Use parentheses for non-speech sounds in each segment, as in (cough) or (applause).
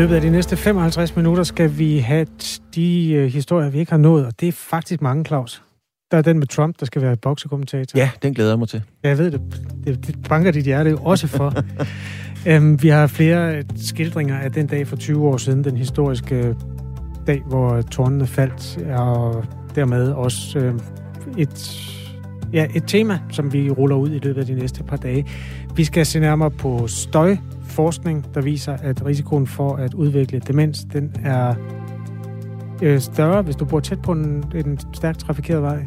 løbet af de næste 55 minutter skal vi have de øh, historier, vi ikke har nået, og det er faktisk mange, Claus. Der er den med Trump, der skal være boksekommentator. Ja, den glæder jeg mig til. Ja, jeg ved det. Det, det banker dit hjerte jo også for. um, (laughs) vi har flere skildringer af den dag for 20 år siden, den historiske dag, hvor tårnene faldt, og dermed også øh, et, ja, et tema, som vi ruller ud i løbet af de næste par dage. Vi skal se nærmere på støjforskning, der viser, at risikoen for at udvikle demens, den er øh, større, hvis du bor tæt på en, en stærkt trafikeret vej.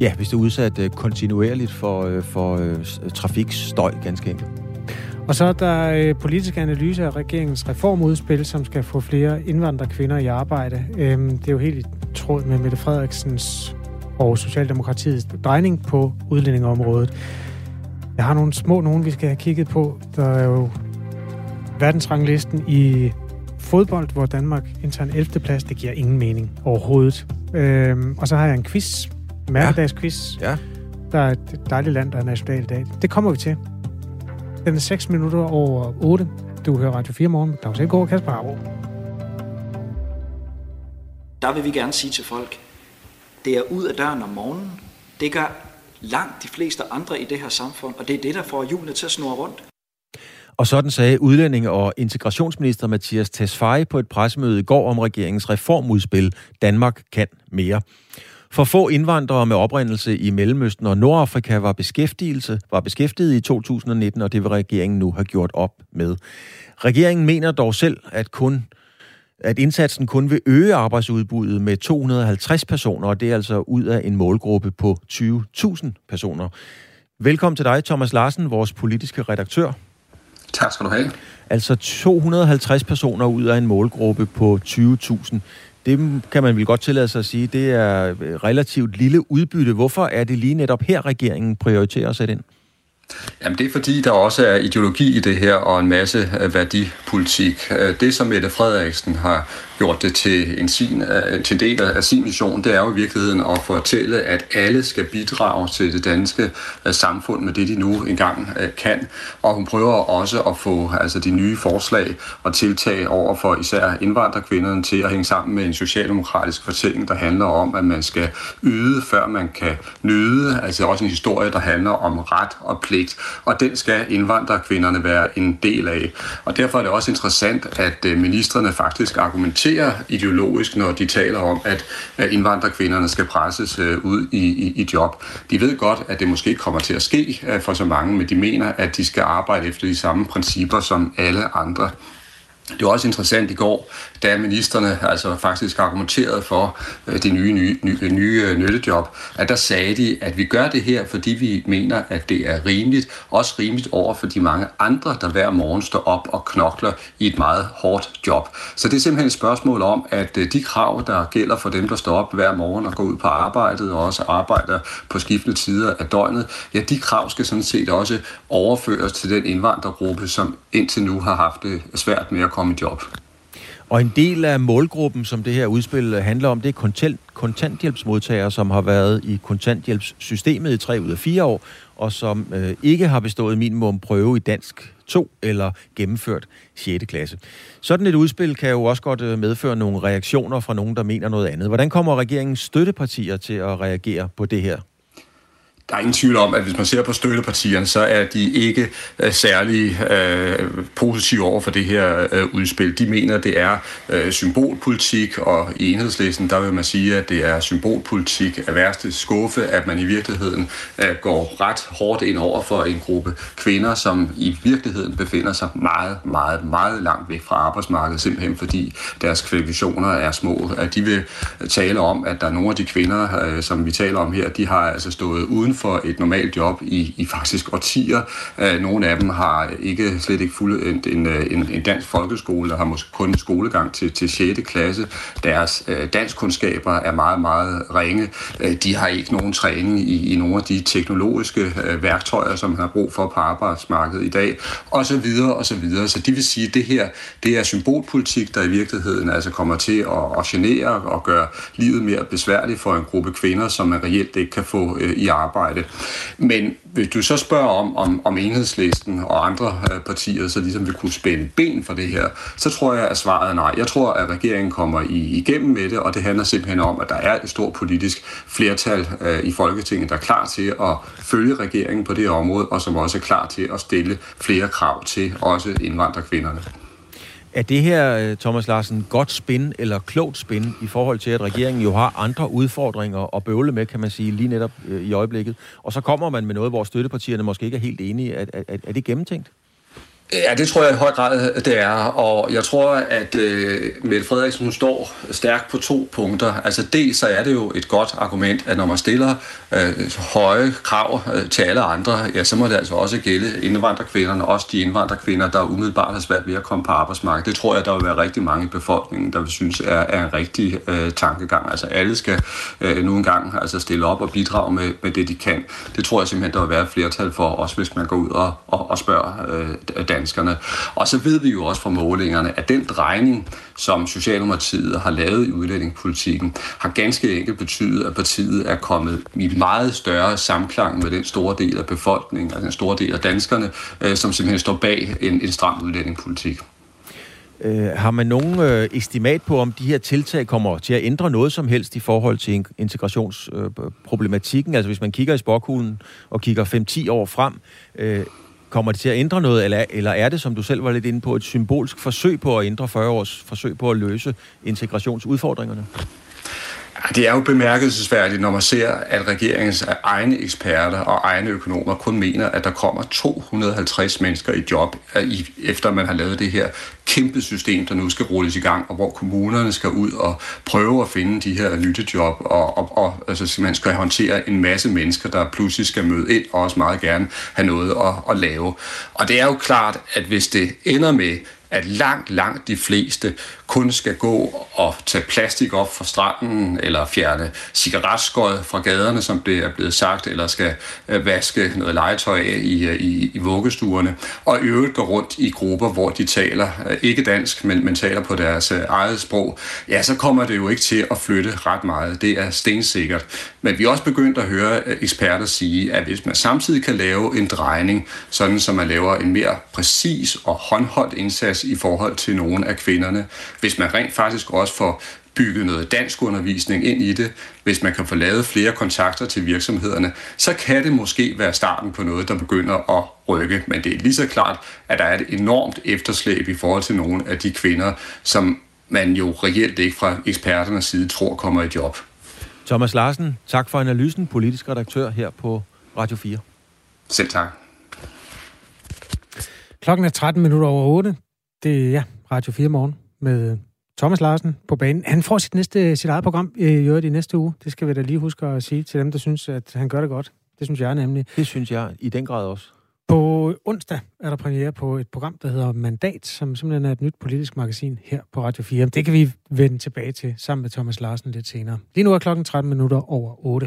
Ja, hvis du er udsat øh, kontinuerligt for, øh, for øh, trafikstøj, ganske enkelt. Og så er der øh, politisk analyse af regeringens reformudspil, som skal få flere indvandrerkvinder i arbejde. Øhm, det er jo helt i tråd med Mette Frederiksens og Socialdemokratiets drejning på udlændingeområdet. Jeg har nogle små nogen, vi skal have kigget på. Der er jo verdensranglisten i fodbold, hvor Danmark indtager en 11. plads. Det giver ingen mening overhovedet. Øhm, og så har jeg en quiz, mærkedagsquiz. Ja. Der er et dejligt land, der er nationaldag. Det kommer vi til. Den er 6 minutter over 8. Du hører Radio 4 morgen med Claus Elgaard og Kasper Harbo. Der vil vi gerne sige til folk, det er ud af døren om morgenen. Det gør langt de fleste andre i det her samfund, og det er det, der får hjulene til at snurre rundt. Og sådan sagde udlændinge- og integrationsminister Mathias Tesfaye på et pressemøde i går om regeringens reformudspil Danmark kan mere. For få indvandrere med oprindelse i Mellemøsten og Nordafrika var, beskæftigelse, var beskæftiget i 2019, og det vil regeringen nu have gjort op med. Regeringen mener dog selv, at kun at indsatsen kun vil øge arbejdsudbuddet med 250 personer, og det er altså ud af en målgruppe på 20.000 personer. Velkommen til dig, Thomas Larsen, vores politiske redaktør. Tak skal du have. Altså 250 personer ud af en målgruppe på 20.000. Det kan man vel godt tillade sig at sige, det er relativt lille udbytte. Hvorfor er det lige netop her, regeringen prioriterer at sætte ind? Jamen det er fordi, der også er ideologi i det her, og en masse værdipolitik. Det, som Mette Frederiksen har gjort det til en, sin, øh, til en del af sin mission, det er jo i virkeligheden at fortælle, at alle skal bidrage til det danske øh, samfund med det, de nu engang øh, kan. Og hun prøver også at få altså, de nye forslag og tiltag over for især indvandrerkvinderne til at hænge sammen med en socialdemokratisk fortælling, der handler om, at man skal yde, før man kan nyde. Altså også en historie, der handler om ret og pligt. Og den skal indvandrerkvinderne være en del af. Og derfor er det også interessant, at ministerne faktisk argumenterer argumenterer ideologisk, når de taler om, at, indvandrerkvinderne skal presses øh, ud i, i, i job. De ved godt, at det måske ikke kommer til at ske øh, for så mange, men de mener, at de skal arbejde efter de samme principper som alle andre. Det var også interessant i går, da ministerne altså faktisk argumenterede for øh, de nye, nye, nye, nye nyttejob, at der sagde de, at vi gør det her, fordi vi mener, at det er rimeligt, også rimeligt over for de mange andre, der hver morgen står op og knokler i et meget hårdt job. Så det er simpelthen et spørgsmål om, at øh, de krav, der gælder for dem, der står op hver morgen og går ud på arbejdet og også arbejder på skiftende tider af døgnet, ja, de krav skal sådan set også overføres til den indvandrergruppe, som indtil nu har haft det svært med at komme i job. Og en del af målgruppen, som det her udspil handler om, det er kontant, kontanthjælpsmodtagere, som har været i kontanthjælpssystemet i tre ud af fire år, og som øh, ikke har bestået minimum prøve i dansk 2 eller gennemført 6. klasse. Sådan et udspil kan jo også godt øh, medføre nogle reaktioner fra nogen, der mener noget andet. Hvordan kommer regeringens støttepartier til at reagere på det her? Der er ingen tvivl om, at hvis man ser på støttepartierne, så er de ikke uh, særlig uh, positive over for det her uh, udspil. De mener, det er uh, symbolpolitik, og i enhedslisten, der vil man sige, at det er symbolpolitik af værste skuffe, at man i virkeligheden uh, går ret hårdt ind over for en gruppe kvinder, som i virkeligheden befinder sig meget, meget, meget langt væk fra arbejdsmarkedet, simpelthen fordi deres kvalifikationer er små. At de vil tale om, at der er nogle af de kvinder, uh, som vi taler om her, de har altså stået uden for et normalt job i, i faktisk årtier. Øh, nogle af dem har ikke slet ikke fuld en, en, en, dansk folkeskole, der har måske kun skolegang til, til 6. klasse. Deres dansk danskkundskaber er meget, meget ringe. Øh, de har ikke nogen træning i, i nogle af de teknologiske værktøjer, som man har brug for på arbejdsmarkedet i dag, og så videre, og så videre. Så det vil sige, at det her, det er symbolpolitik, der i virkeligheden altså kommer til at, at genere og gøre livet mere besværligt for en gruppe kvinder, som man reelt ikke kan få i arbejde arbejde. Men hvis du så spørger om, om, om enhedslisten og andre øh, partier, så ligesom vil kunne spænde ben for det her, så tror jeg, at svaret er nej. Jeg tror, at regeringen kommer i, igennem med det, og det handler simpelthen om, at der er et stort politisk flertal øh, i Folketinget, der er klar til at følge regeringen på det område, og som også er klar til at stille flere krav til også indvandrerkvinderne. Er det her, øh, Thomas Larsen, godt spin eller klogt spin i forhold til, at regeringen jo har andre udfordringer at bøvle med, kan man sige, lige netop øh, i øjeblikket? Og så kommer man med noget, hvor støttepartierne måske ikke er helt enige. Er, er, er det gennemtænkt? Ja, det tror jeg i høj grad, øh, det er. Og jeg tror, at øh, Mette Frederiksen står stærkt på to punkter. Altså dels så er det jo et godt argument, at når man stiller øh, høje krav øh, til alle andre, ja, så må det altså også gælde indvandrerkvinderne, også de indvandrerkvinder, der umiddelbart har svært ved at komme på arbejdsmarkedet. Det tror jeg, der vil være rigtig mange i befolkningen, der vil synes er, er en rigtig øh, tankegang. Altså alle skal øh, nu engang altså stille op og bidrage med, med det, de kan. Det tror jeg simpelthen, der vil være flertal for, også hvis man går ud og, og, og spørger øh, danskerne. Og så ved vi jo også fra målingerne, at den drejning, som Socialdemokratiet har lavet i udlændingepolitikken, har ganske enkelt betydet, at partiet er kommet i meget større samklang med den store del af befolkningen, altså den store del af danskerne, øh, som simpelthen står bag en, en stram udlændingepolitik. Øh, har man nogen øh, estimat på, om de her tiltag kommer til at ændre noget som helst i forhold til integrationsproblematikken? Øh, altså hvis man kigger i spokhulen og kigger 5-10 år frem, øh, Kommer det til at ændre noget, eller, eller er det, som du selv var lidt inde på, et symbolsk forsøg på at ændre 40 års forsøg på at løse integrationsudfordringerne? Det er jo bemærkelsesværdigt, når man ser, at regeringens egne eksperter og egne økonomer kun mener, at der kommer 250 mennesker i job, øh, efter man har lavet det her kæmpe system, der nu skal rulles i gang, og hvor kommunerne skal ud og prøve at finde de her lyttejob, og, og, og altså, man skal håndtere en masse mennesker, der pludselig skal møde ind, og også meget gerne have noget at, at lave. Og det er jo klart, at hvis det ender med, at langt, langt de fleste kun skal gå og tage plastik op fra stranden, eller fjerne cigaretskod fra gaderne, som det er blevet sagt, eller skal øh, vaske noget legetøj af i, øh, i, i vuggestuerne, og i øvrigt gå rundt i grupper, hvor de taler øh, ikke dansk, men, men taler på deres eget sprog, ja, så kommer det jo ikke til at flytte ret meget. Det er stensikkert. Men vi er også begyndt at høre eksperter sige, at hvis man samtidig kan lave en drejning, sådan som man laver en mere præcis og håndholdt indsats i forhold til nogle af kvinderne, hvis man rent faktisk også får bygget noget dansk undervisning ind i det, hvis man kan få lavet flere kontakter til virksomhederne, så kan det måske være starten på noget, der begynder at rykke. Men det er lige så klart, at der er et enormt efterslæb i forhold til nogle af de kvinder, som man jo reelt ikke fra eksperternes side tror kommer i job. Thomas Larsen, tak for analysen, politisk redaktør her på Radio 4. Selv tak. Klokken er 13 minutter over 8. Det er ja, Radio 4 morgen med Thomas Larsen på banen. Han får sit, næste, sit eget program i øvrigt i næste uge. Det skal vi da lige huske at sige til dem, der synes, at han gør det godt. Det synes jeg nemlig. Det synes jeg i den grad også. På onsdag er der premiere på et program, der hedder Mandat, som simpelthen er et nyt politisk magasin her på Radio 4. Det kan vi vende tilbage til sammen med Thomas Larsen lidt senere. Lige nu er klokken 13 minutter over 8.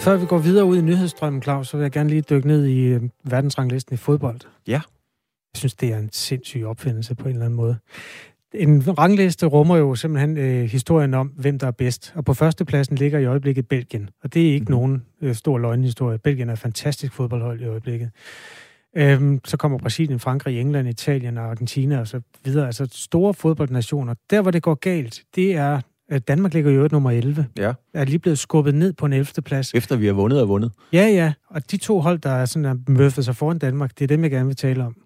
Før vi går videre ud i nyhedsstrømmen, Claus, så vil jeg gerne lige dykke ned i øh, verdensranglisten i fodbold. Ja. Jeg synes, det er en sindssyg opfindelse på en eller anden måde. En rangliste rummer jo simpelthen øh, historien om, hvem der er bedst. Og på førstepladsen ligger i øjeblikket Belgien. Og det er ikke mm. nogen øh, stor løgnhistorie. Belgien er et fantastisk fodboldhold i øjeblikket. Øhm, så kommer Brasilien, Frankrig, England, Italien og Argentina og så videre. Altså store fodboldnationer. Der, hvor det går galt, det er, at Danmark ligger i øvrigt nummer 11. Ja. Er lige blevet skubbet ned på en 11. plads. Efter vi har vundet og vundet. Ja, ja. Og de to hold, der er sådan er møffet sig foran Danmark, det er dem, jeg gerne vil tale om.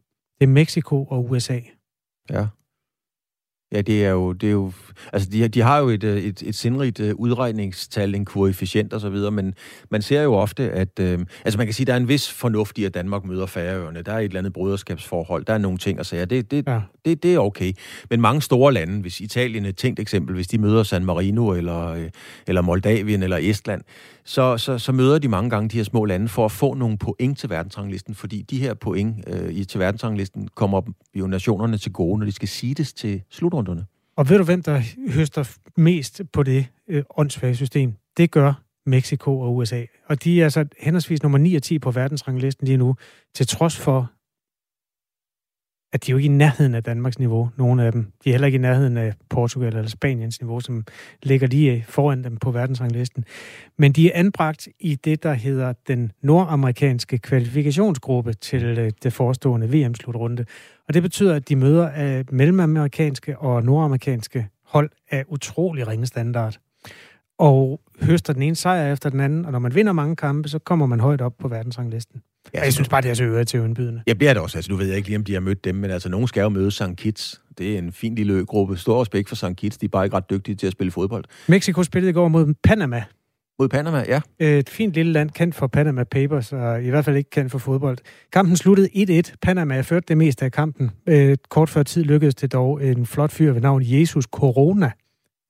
Det er Mexico og USA. Ja. Ja, det er jo, det er jo altså de, de har jo et, øh, et, et sindrigt øh, udregningstal, en koefficient og så videre, men man ser jo ofte, at, øh, altså man kan sige, der er en vis fornuft i, at Danmark møder Færøerne. Der er et eller andet broderskabsforhold, der er nogle ting at sige, det, det, ja. det, det er okay. Men mange store lande, hvis Italien er et tænkt eksempel, hvis de møder San Marino eller, øh, eller Moldavien eller Estland, så, så, så møder de mange gange de her små lande for at få nogle point til verdensranglisten, fordi de her point øh, i, til verdensranglisten kommer jo nationerne til gode, når de skal sides til slutrunderne. Og ved du, hvem der høster mest på det øh, åndssvage system? Det gør Mexico og USA. Og de er altså henholdsvis nummer 9 og 10 på verdensranglisten lige nu, til trods for, at de er jo ikke i nærheden af Danmarks niveau, nogle af dem. De er heller ikke i nærheden af Portugal eller Spaniens niveau, som ligger lige foran dem på verdensranglisten. Men de er anbragt i det, der hedder den nordamerikanske kvalifikationsgruppe til øh, det forestående VM-slutrunde. Og det betyder, at de møder af mellemamerikanske og nordamerikanske hold af utrolig ringe standard. Og høster den ene sejr efter den anden, og når man vinder mange kampe, så kommer man højt op på verdensranglisten. Ja, jeg synes bare, det er så øvrigt til øjenbydende. Ja, det er det også. Altså, nu ved jeg ikke lige, om de har mødt dem, men altså, nogen skal jo møde St. Kitts. Det er en fin lille gruppe. Stor respekt for St. Kitts. De er bare ikke ret dygtige til at spille fodbold. Mexico spillede i går mod Panama. Mod Panama, ja. Et fint lille land, kendt for Panama Papers, og i hvert fald ikke kendt for fodbold. Kampen sluttede 1-1. Panama førte det meste af kampen. Kort før tid lykkedes det dog en flot fyr ved navn Jesus Corona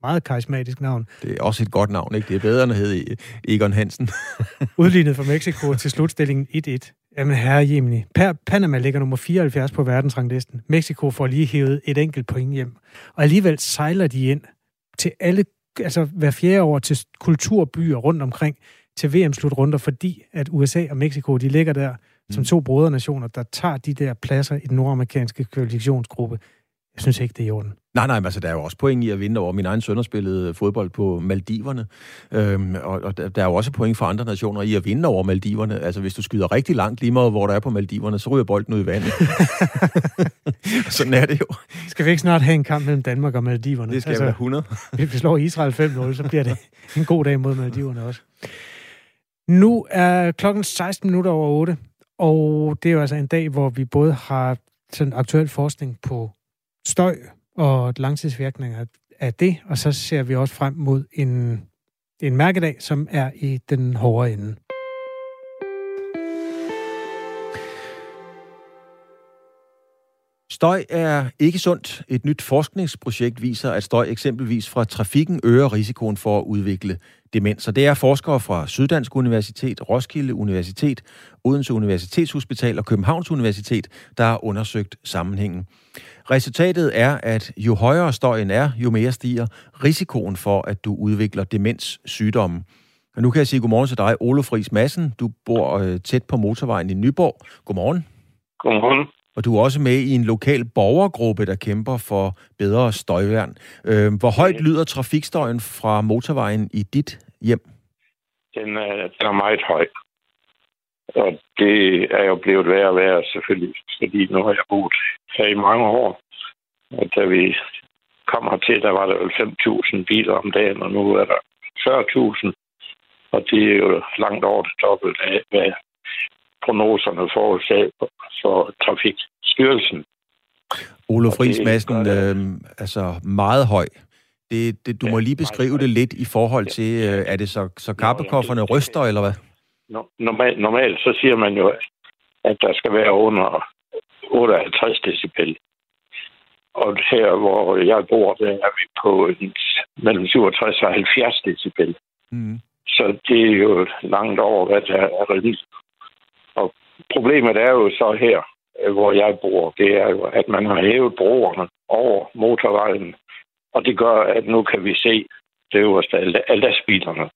meget karismatisk navn. Det er også et godt navn, ikke? Det er bedre end at hedde Egon Hansen. (laughs) Udlignet for Mexico til slutstillingen 1-1. Jamen herre Jemini. Per Panama ligger nummer 74 på verdensranglisten. Mexico får lige hævet et enkelt point hjem. Og alligevel sejler de ind til alle, altså hver fjerde år til kulturbyer rundt omkring til VM-slutrunder, fordi at USA og Mexico, de ligger der mm. som to brodernationer, der tager de der pladser i den nordamerikanske kvalifikationsgruppe. Jeg synes ikke, det er i orden. Nej, nej, men altså, der er jo også point i at vinde over. Min egen søn spillet fodbold på Maldiverne, øhm, og, og der er jo også point for andre nationer i at vinde over Maldiverne. Altså, hvis du skyder rigtig langt lige meget, hvor der er på Maldiverne, så ryger bolden ud i vandet. (laughs) Sådan er det jo. Skal vi ikke snart have en kamp mellem Danmark og Maldiverne? Det skal altså, være 100. hvis vi slår Israel 5-0, så bliver det en god dag mod Maldiverne også. Nu er klokken 16 minutter over 8, og det er jo altså en dag, hvor vi både har sådan aktuel forskning på støj og langtidsvirkninger af det, og så ser vi også frem mod en, en mærkedag, som er i den hårde ende. Støj er ikke sundt. Et nyt forskningsprojekt viser, at støj eksempelvis fra trafikken øger risikoen for at udvikle demens. Og det er forskere fra Syddansk Universitet, Roskilde Universitet, Odense Universitetshospital og Københavns Universitet, der har undersøgt sammenhængen. Resultatet er, at jo højere støjen er, jo mere stiger risikoen for, at du udvikler demenssygdomme. Og nu kan jeg sige godmorgen til dig, Olof Friis Madsen. Du bor øh, tæt på motorvejen i Nyborg. Godmorgen. Godmorgen. Og du er også med i en lokal borgergruppe, der kæmper for bedre støjværn. Øh, hvor højt lyder trafikstøjen fra motorvejen i dit hjem? Den er, den er meget høj. Og det er jo blevet værre og værre selvfølgelig, fordi nu har jeg boet her i mange år. Og da vi kom hertil, der var der jo 5.000 biler om dagen, og nu er der 40.000. Og det er jo langt over det dobbelte af, hvad prognoserne forudsag for Trafikstyrelsen. Olof Friis Madsen, øh, altså meget høj. Det, det, du ja, må lige beskrive det lidt i forhold til, øh, er det så, så kappekofferne ryster, eller hvad? Normalt, normalt så siger man jo, at der skal være under 58 decibel. Og her, hvor jeg bor, der er vi på mellem 67 og 70 decibel. Mm. Så det er jo langt over, hvad der er rimeligt. Problemet er jo så her, øh, hvor jeg bor, det er jo, at man har hævet broerne over motorvejen. Og det gør, at nu kan vi se det øverste af lastbilerne.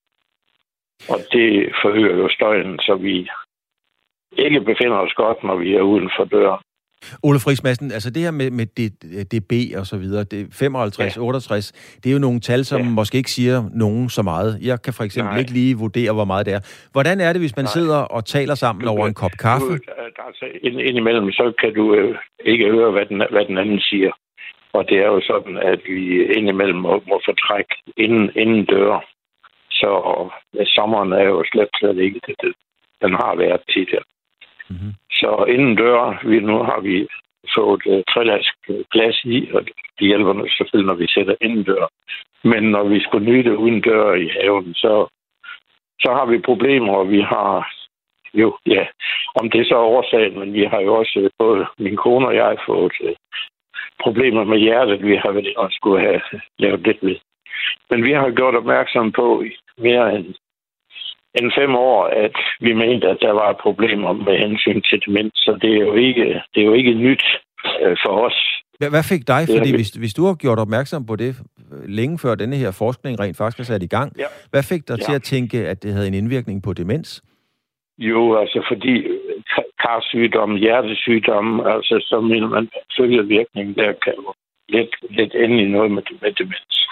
Og det forøger jo støjen, så vi ikke befinder os godt, når vi er uden for døren. Ole Friis Madsen, altså det her med, med DB og så videre, det 55, ja. 68, det er jo nogle tal, som ja. måske ikke siger nogen så meget. Jeg kan for eksempel Nej. ikke lige vurdere, hvor meget det er. Hvordan er det, hvis man Nej. sidder og taler sammen du, over en kop kaffe? Du, altså, ind, indimellem, så kan du øh, ikke høre, hvad den, hvad den anden siger. Og det er jo sådan, at vi indimellem må, må få træk inden, inden døre. Så sommeren er jo slet, slet ikke det, den har været tidligere. Mm-hmm. Så inden dør, vi, nu har vi fået uh, trælask øh, glas i, og det hjælper nu selvfølgelig, når vi sætter inden dør. Men når vi skulle nyde uden dør i haven, så, så har vi problemer, og vi har jo, ja, om det er så årsagen, men vi har jo også, øh, både min kone og jeg, fået uh, problemer med hjertet, vi har vel også skulle have lavet lidt ved. Men vi har gjort opmærksom på mere end end fem år, at vi mente, at der var problemer med hensyn til demens, så det er jo ikke, det er jo ikke nyt øh, for os. Hvad fik dig, fordi hvis, hvis du har gjort opmærksom på det øh, længe før denne her forskning rent faktisk er sat i gang, ja. hvad fik dig ja. til at tænke, at det havde en indvirkning på demens? Jo, altså fordi karsygdomme, hjertesygdomme, altså så vil man følge virkningen, der kan jo lidt, lidt endelig noget med, med demens.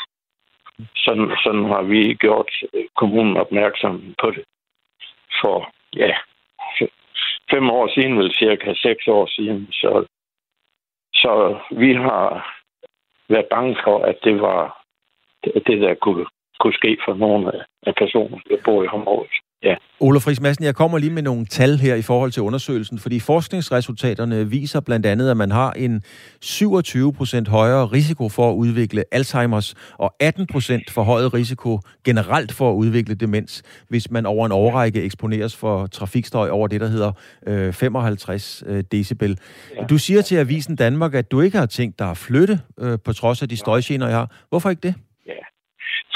Sådan, sådan har vi gjort øh, kommunen opmærksom på det for, ja, fem år siden, vel cirka seks år siden. Så, så vi har været bange for, at det var det, der kunne, kunne ske for nogle af personerne, der bor i området. Ja. Ole Friis Madsen, jeg kommer lige med nogle tal her i forhold til undersøgelsen, fordi forskningsresultaterne viser blandt andet, at man har en 27 procent højere risiko for at udvikle Alzheimer's, og 18 procent forhøjet risiko generelt for at udvikle demens, hvis man over en overrække eksponeres for trafikstøj over det, der hedder øh, 55 øh, decibel. Ja. Du siger til Avisen Danmark, at du ikke har tænkt dig at flytte, øh, på trods af de støjgener, jeg har. Hvorfor ikke det? Ja,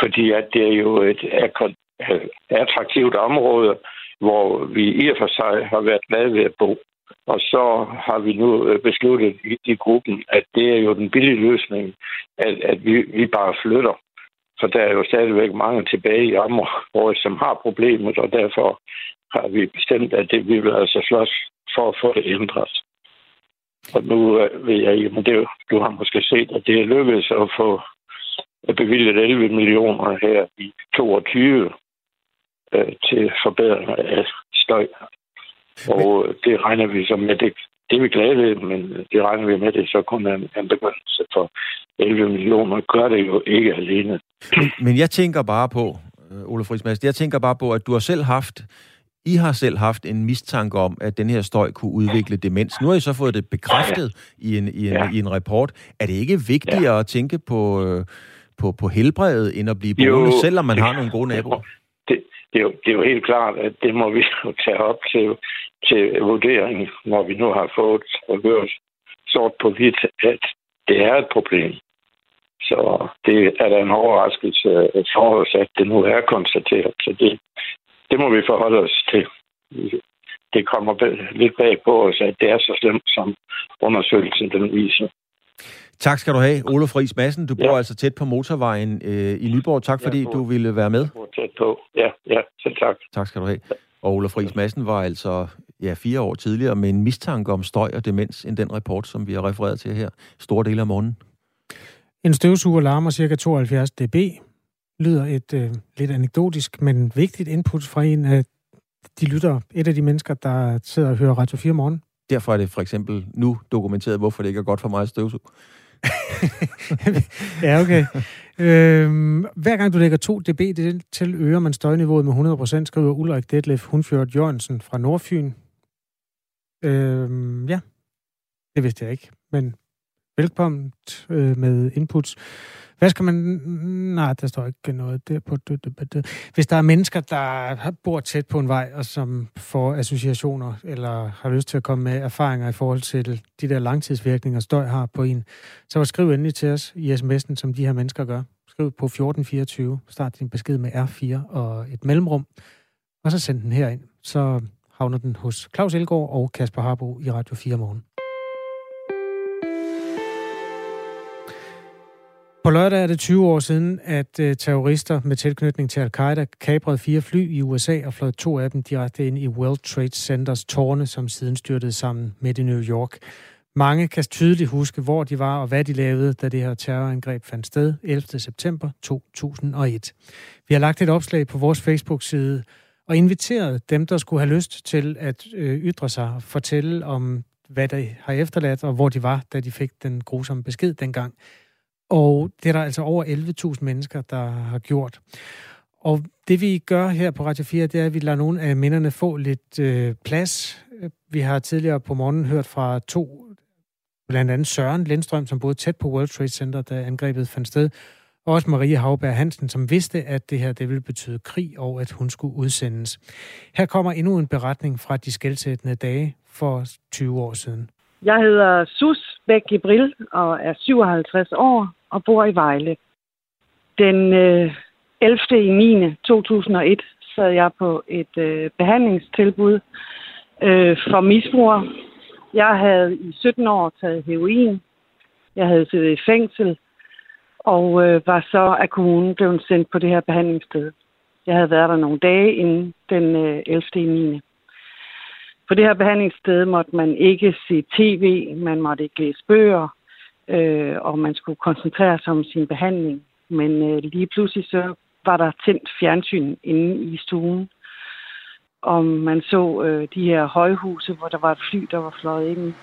fordi at det er jo et attraktivt område, hvor vi i og for sig har været glade ved at bo. Og så har vi nu øh, besluttet i, i gruppen, at det er jo den billige løsning, at, at vi, vi bare flytter. For der er jo stadigvæk mange tilbage i området, som har problemet, og derfor har vi bestemt, at det, vi vil altså slås for at få det ændret. Og nu øh, ved jeg ikke, men det, du har måske set, at det er lykkedes at få bevilget 11 millioner her i 22 øh, til forbedring af støj. Og men... det regner vi så med, det, det er vi glade ved, men det regner vi med, det så kun er en, en begyndelse for 11 millioner. Gør det jo ikke alene. Men, men jeg tænker bare på, øh, Ole Friis jeg tænker bare på, at du har selv haft i har selv haft en mistanke om, at den her støj kunne udvikle demens. Nu har I så fået det bekræftet ja. i, en, i, en, ja. i en rapport. Er det ikke vigtigere ja. at tænke på, øh, på, på helbredet, end at blive boende, jo, selvom man har nogle gode naboer? det, er jo, det er jo helt klart, at det må vi jo (laughs) tage op til, til vurdering, når vi nu har fået og hørt sort på hvidt, at det er et problem. Så det er da en overraskelse for os, at det nu er konstateret. Så det, det må vi forholde os til. Det kommer lidt bag på os, at det er så slemt, som undersøgelsen den viser. Tak skal du have, Olof Friis Madsen. Du bor ja. altså tæt på motorvejen øh, i Nyborg. Tak fordi du ville være med. Jeg bor tæt på. Ja, ja, selv tak. Tak skal du have. Og Olof Friis Madsen var altså ja, fire år tidligere med en mistanke om støj og demens end den rapport, som vi har refereret til her store dele af morgenen. En støvsuger larmer ca. 72 dB. Lyder et øh, lidt anekdotisk, men vigtigt input fra en af de lytter, et af de mennesker, der sidder og hører Radio 4 morgen. Derfor er det for eksempel nu dokumenteret, hvorfor det ikke er godt for mig at støvsuge. (laughs) ja, okay. Øhm, hver gang du lægger 2 dB til, øger man støjniveauet med 100%, skriver Ulrik Detlef Hundfjord Jørgensen fra Nordfyn. Øhm, ja, det vidste jeg ikke, men velkommen øh, med inputs. Hvad skal man... Nej, der står ikke noget der på... Hvis der er mennesker, der bor tæt på en vej, og som får associationer, eller har lyst til at komme med erfaringer i forhold til de der langtidsvirkninger, støj har på en, så skriv endelig til os i sms'en, som de her mennesker gør. Skriv på 1424, start din besked med R4 og et mellemrum, og så send den herind. Så havner den hos Claus Elgaard og Kasper Harbo i Radio 4 morgen. På lørdag er det 20 år siden, at øh, terrorister med tilknytning til al-Qaida kaprede fire fly i USA og fløj to af dem direkte ind i World Trade Centers tårne, som siden styrtede sammen midt i New York. Mange kan tydeligt huske, hvor de var og hvad de lavede, da det her terrorangreb fandt sted 11. september 2001. Vi har lagt et opslag på vores Facebook-side og inviteret dem, der skulle have lyst til at øh, ytre sig og fortælle om, hvad de har efterladt og hvor de var, da de fik den grusomme besked dengang. Og det er der altså over 11.000 mennesker, der har gjort. Og det vi gør her på Radio 4, det er, at vi lader nogle af minderne få lidt øh, plads. Vi har tidligere på morgenen hørt fra to, blandt andet Søren Lindstrøm, som boede tæt på World Trade Center, da angrebet fandt sted. Og også Marie Havberg Hansen, som vidste, at det her det ville betyde krig, og at hun skulle udsendes. Her kommer endnu en beretning fra de skældsættende dage for 20 år siden. Jeg hedder Sus Bæk Gibril og er 57 år og bor i Vejle. Den øh, 11. i 9. 2001 sad jeg på et øh, behandlingstilbud øh, for misbrugere. Jeg havde i 17 år taget heroin. Jeg havde siddet i fængsel og øh, var så af kommunen blevet sendt på det her behandlingssted. Jeg havde været der nogle dage inden den øh, 11. i 9 på det her behandlingssted måtte man ikke se tv, man måtte ikke læse bøger, øh, og man skulle koncentrere sig om sin behandling. Men øh, lige pludselig så var der tændt fjernsyn inde i stuen, og man så øh, de her højhuse, hvor der var et fly, der var fløjet ind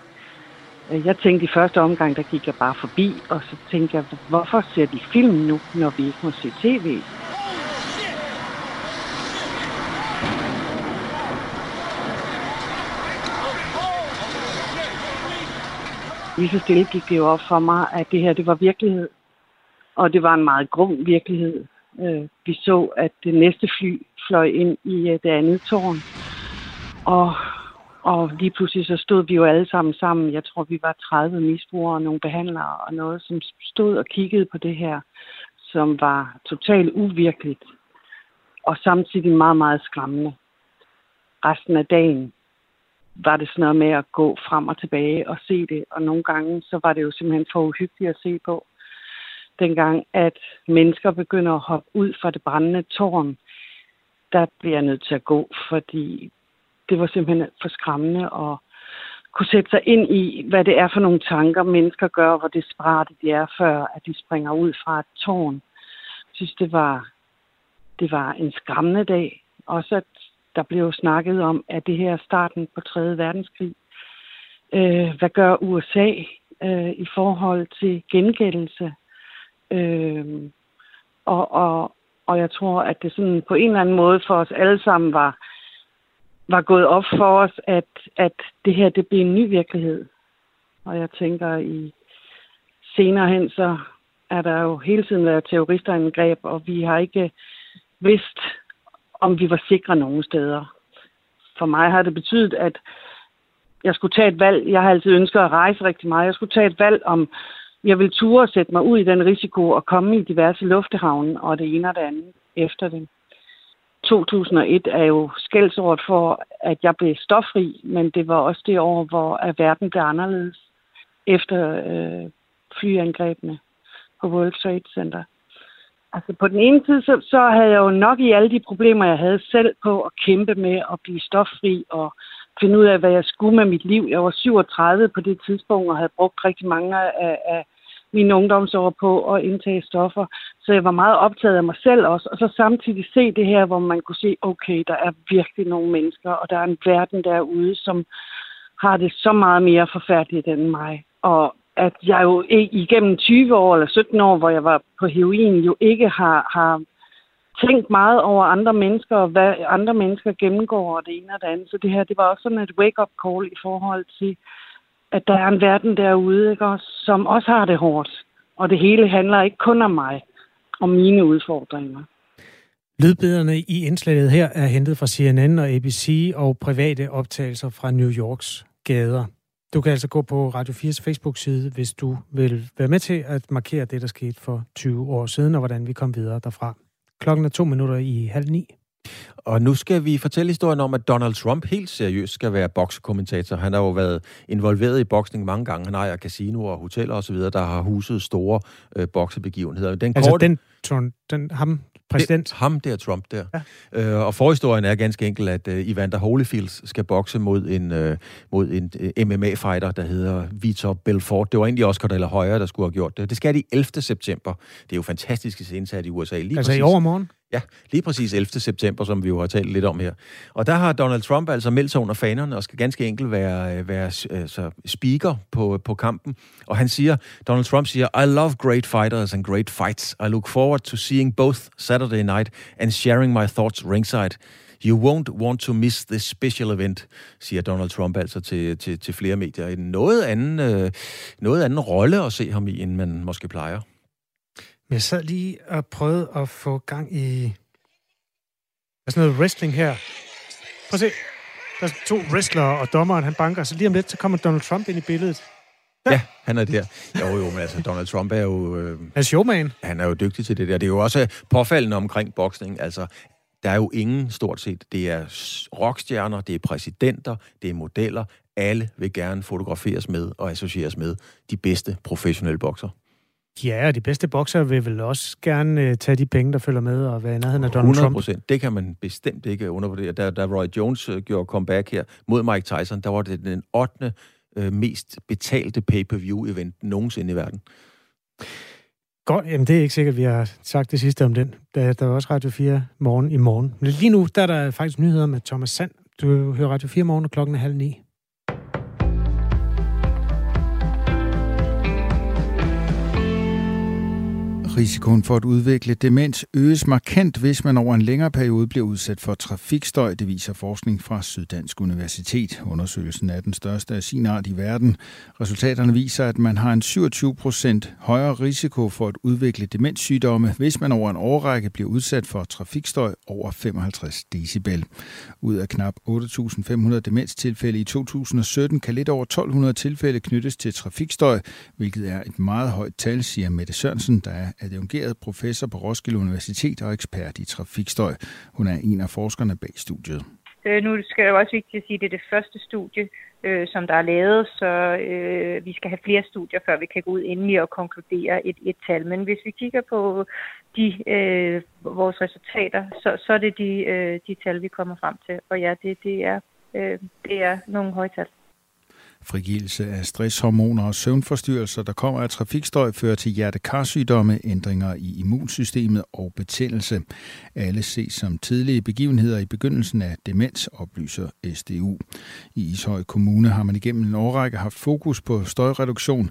øh, Jeg tænkte i første omgang, der gik jeg bare forbi, og så tænkte jeg, hvorfor ser de film nu, når vi ikke må se tv? Lige så stille gik det jo op for mig, at det her, det var virkelighed. Og det var en meget grum virkelighed. Øh, vi så, at det næste fly fløj ind i øh, det andet tårn. Og, og lige pludselig så stod vi jo alle sammen sammen. Jeg tror, vi var 30 misbrugere og nogle behandlere og noget, som stod og kiggede på det her, som var totalt uvirkeligt. Og samtidig meget, meget skræmmende. Resten af dagen var det sådan noget med at gå frem og tilbage og se det. Og nogle gange, så var det jo simpelthen for uhyggeligt at se på. Dengang, at mennesker begynder at hoppe ud fra det brændende tårn, der bliver jeg nødt til at gå, fordi det var simpelthen for skræmmende at kunne sætte sig ind i, hvad det er for nogle tanker, mennesker gør, hvor desperate de er, før at de springer ud fra et tårn. Jeg synes, det var, det var en skræmmende dag. Også at der blev snakket om, at det her er starten på 3. verdenskrig. Øh, hvad gør USA øh, i forhold til gengældelse? Øh, og, og, og jeg tror, at det sådan på en eller anden måde for os alle sammen var, var gået op for os, at, at det her det bliver en ny virkelighed. Og jeg tænker, i senere hen, så er der jo hele tiden været terroristerangreb, og vi har ikke vidst, om vi var sikre nogen steder. For mig har det betydet, at jeg skulle tage et valg. Jeg har altid ønsket at rejse rigtig meget. Jeg skulle tage et valg om, jeg ville ture og sætte mig ud i den risiko og komme i diverse lufthavne og det ene og det andet efter det. 2001 er jo skældsåret for, at jeg blev stoffri, men det var også det år, hvor at verden blev anderledes efter øh, flyangrebene på World Trade Center. Altså på den ene side, så, så havde jeg jo nok i alle de problemer, jeg havde selv på at kæmpe med at blive stoffri og finde ud af, hvad jeg skulle med mit liv. Jeg var 37 på det tidspunkt og havde brugt rigtig mange af, af mine ungdomsår på at indtage stoffer. Så jeg var meget optaget af mig selv også. Og så samtidig se det her, hvor man kunne se, okay, der er virkelig nogle mennesker, og der er en verden derude, som har det så meget mere forfærdeligt end mig. Og at jeg jo igennem 20 år eller 17 år, hvor jeg var på heroin, jo ikke har, har tænkt meget over andre mennesker, og hvad andre mennesker gennemgår, og det ene og det andet. Så det her, det var også sådan et wake-up call i forhold til, at der er en verden derude, ikke, også, som også har det hårdt. Og det hele handler ikke kun om mig, om mine udfordringer. Lydbederne i indslaget her er hentet fra CNN og ABC og private optagelser fra New Yorks gader. Du kan altså gå på Radio 4's Facebook-side, hvis du vil være med til at markere det, der skete for 20 år siden, og hvordan vi kom videre derfra. Klokken er to minutter i halv ni. Og nu skal vi fortælle historien om, at Donald Trump helt seriøst skal være boksekommentator. Han har jo været involveret i boksning mange gange. Han ejer casinoer og hoteller osv., der har huset store øh, boksebegivenheder. Den altså korte... den, den, ham, Præsident. Det, ham der, Trump der. Ja. Øh, og forhistorien er ganske enkelt, at uh, Evander Holyfield skal bokse mod en, uh, mod en øh, MMA-fighter, der hedder Vitor Belfort. Det var egentlig Oscar de la Hoya, der skulle have gjort det. Det skal de 11. september. Det er jo fantastisk indsat i USA. Lige altså præcis. i overmorgen? Ja, lige præcis 11. september, som vi jo har talt lidt om her. Og der har Donald Trump altså meldt sig under fanerne og skal ganske enkelt være, øh, være altså, speaker på, på kampen. Og han siger, Donald Trump siger, I love great fighters and great fights. I look forward to seeing both Saturday night and sharing my thoughts ringside. You won't want to miss this special event, siger Donald Trump altså til, til, til flere medier. En noget anden, øh, noget anden rolle at se ham i, end man måske plejer. Jeg sad lige og prøvede at få gang i... Der noget wrestling her. Prøv at se. Der er to wrestlere, og dommeren han banker, så lige om lidt, så kommer Donald Trump ind i billedet. Ja, ja han er der. Jo, jo, men altså, Donald Trump er jo... Øh, han er showman. Han er jo dygtig til det der. Det er jo også påfaldende omkring boksning. Altså, der er jo ingen stort set. Det er rockstjerner, det er præsidenter, det er modeller. Alle vil gerne fotograferes med og associeres med de bedste professionelle bokser. Ja, og de bedste bokser vil vel også gerne uh, tage de penge, der følger med, og være i nærheden af Donald 100 Trump. procent. Det kan man bestemt ikke undervurdere. Da, da Roy Jones uh, gjorde comeback her mod Mike Tyson, der var det den 8. Uh, mest betalte pay-per-view-event nogensinde i verden. Godt, jamen det er ikke sikkert, vi har sagt det sidste om den. Der, der er også Radio 4 morgen i morgen. Men lige nu, der er der faktisk nyheder med Thomas Sand. Du hører Radio 4 morgen, og klokken er halv ni. Risikoen for at udvikle demens øges markant, hvis man over en længere periode bliver udsat for trafikstøj, det viser forskning fra Syddansk Universitet. Undersøgelsen er den største af sin art i verden. Resultaterne viser, at man har en 27 procent højere risiko for at udvikle demenssygdomme, hvis man over en årrække bliver udsat for trafikstøj over 55 decibel. Ud af knap 8.500 demenstilfælde i 2017 kan lidt over 1.200 tilfælde knyttes til trafikstøj, hvilket er et meget højt tal, siger Mette Sørensen, der er adjungeret professor på Roskilde Universitet og ekspert i trafikstøj. Hun er en af forskerne bag studiet. Øh, nu skal jeg også vigtigt at sige, at det er det første studie, øh, som der er lavet, så øh, vi skal have flere studier, før vi kan gå ud endelig og konkludere et, et tal. Men hvis vi kigger på de, øh, vores resultater, så, så er det de, øh, de tal, vi kommer frem til. Og ja, det, det, er, øh, det er nogle højtal. tal. Frigivelse af stresshormoner og søvnforstyrrelser, der kommer af trafikstøj, fører til hjertekarsygdomme, ændringer i immunsystemet og betændelse. Alle ses som tidlige begivenheder i begyndelsen af demens, oplyser SDU. I Ishøj Kommune har man igennem en årrække haft fokus på støjreduktion.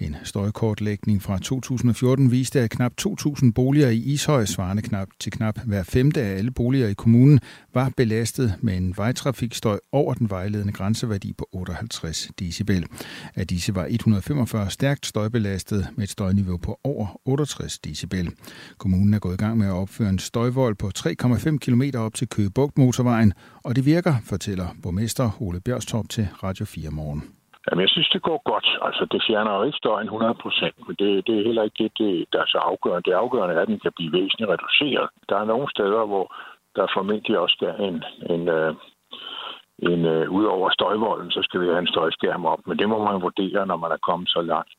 En støjkortlægning fra 2014 viste, at knap 2.000 boliger i Ishøj, svarende knap til knap hver femte af alle boliger i kommunen, var belastet med en vejtrafikstøj over den vejledende grænseværdi på 58 decibel. Af disse var 145 stærkt støjbelastet med et støjniveau på over 68 decibel. Kommunen er gået i gang med at opføre en støjvold på 3,5 km op til Køgebugt motorvejen, og det virker, fortæller borgmester Ole Bjørstorp til Radio 4 morgen. Jamen, jeg synes, det går godt. Altså, det fjerner jo ikke støjen 100 procent, men det, det er heller ikke det, det, der er så afgørende. Det afgørende er, at den kan blive væsentligt reduceret. Der er nogle steder, hvor der formentlig også skal en, en, øh, en øh, uh, ud over støjvolden, så skal vi have en støjskærm op. Men det må man vurdere, når man er kommet så langt.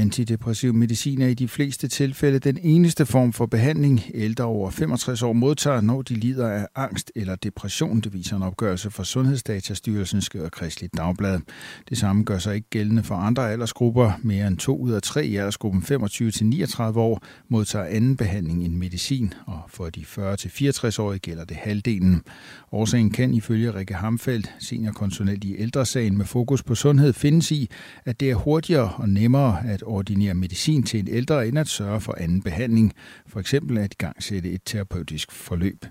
Antidepressiv medicin er i de fleste tilfælde den eneste form for behandling, ældre over 65 år modtager, når de lider af angst eller depression. Det viser en opgørelse fra Sundhedsdatastyrelsen, skriver Kristelig Dagblad. Det samme gør sig ikke gældende for andre aldersgrupper. Mere end to ud af tre i aldersgruppen 25-39 år modtager anden behandling end medicin, og for de 40-64-årige gælder det halvdelen. Årsagen kan ifølge Rikke Hamfeldt, seniorkonsulent i ældresagen med fokus på sundhed, findes i, at det er hurtigere og nemmere at ordinere medicin til en ældre, end at sørge for anden behandling, for eksempel at igangsætte et terapeutisk forløb.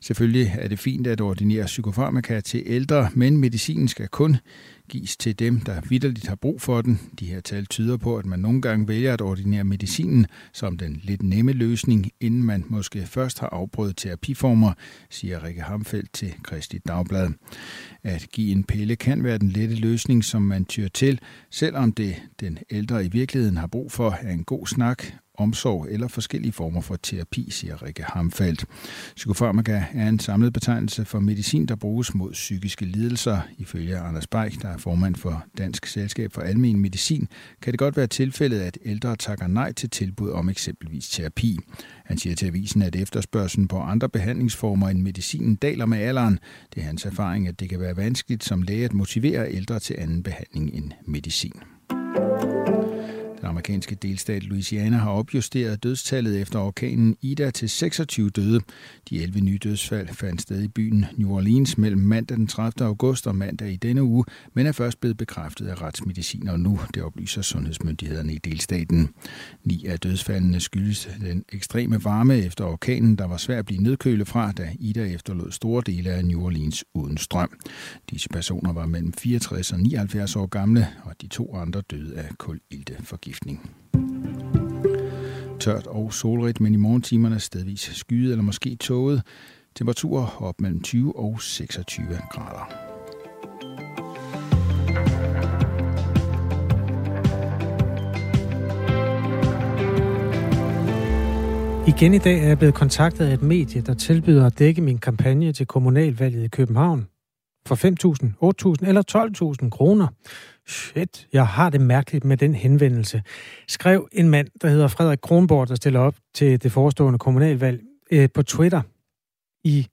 Selvfølgelig er det fint at ordinere psykofarmaka til ældre, men medicinen skal kun gives til dem, der vidderligt har brug for den. De her tal tyder på, at man nogle gange vælger at ordinere medicinen som den lidt nemme løsning, inden man måske først har afprøvet terapiformer, siger Rikke Hamfeldt til Kristi Dagblad. At give en pille kan være den lette løsning, som man tyr til, selvom det den ældre i virkeligheden har brug for, er en god snak omsorg eller forskellige former for terapi, siger Rikke Hamfeldt. Psykofarmaka er en samlet betegnelse for medicin, der bruges mod psykiske lidelser. Ifølge Anders Beik, der er formand for Dansk Selskab for Almen Medicin, kan det godt være tilfældet, at ældre takker nej til tilbud om eksempelvis terapi. Han siger til avisen, at efterspørgselen på andre behandlingsformer end medicinen daler med alderen. Det er hans erfaring, at det kan være vanskeligt som læge at motivere ældre til anden behandling end medicin. Den amerikanske delstat Louisiana har opjusteret dødstallet efter orkanen Ida til 26 døde. De 11 nye dødsfald fandt sted i byen New Orleans mellem mandag den 30. august og mandag i denne uge, men er først blevet bekræftet af retsmediciner nu, det oplyser sundhedsmyndighederne i delstaten. Ni af dødsfaldene skyldes den ekstreme varme efter orkanen, der var svært at blive nedkølet fra, da Ida efterlod store dele af New Orleans uden strøm. Disse personer var mellem 64 og 79 år gamle, og de to andre døde af kulilteforgiftning forgiftning. Tørt og solrigt, men i morgentimerne stedvis skyet eller måske tåget. Temperaturer op mellem 20 og 26 grader. Igen i dag er jeg blevet kontaktet af et medie, der tilbyder at dække min kampagne til kommunalvalget i København for 5.000, 8.000 eller 12.000 kroner. Shit, jeg har det mærkeligt med den henvendelse. Skrev en mand, der hedder Frederik Kronborg, der stiller op til det forestående kommunalvalg øh, på Twitter i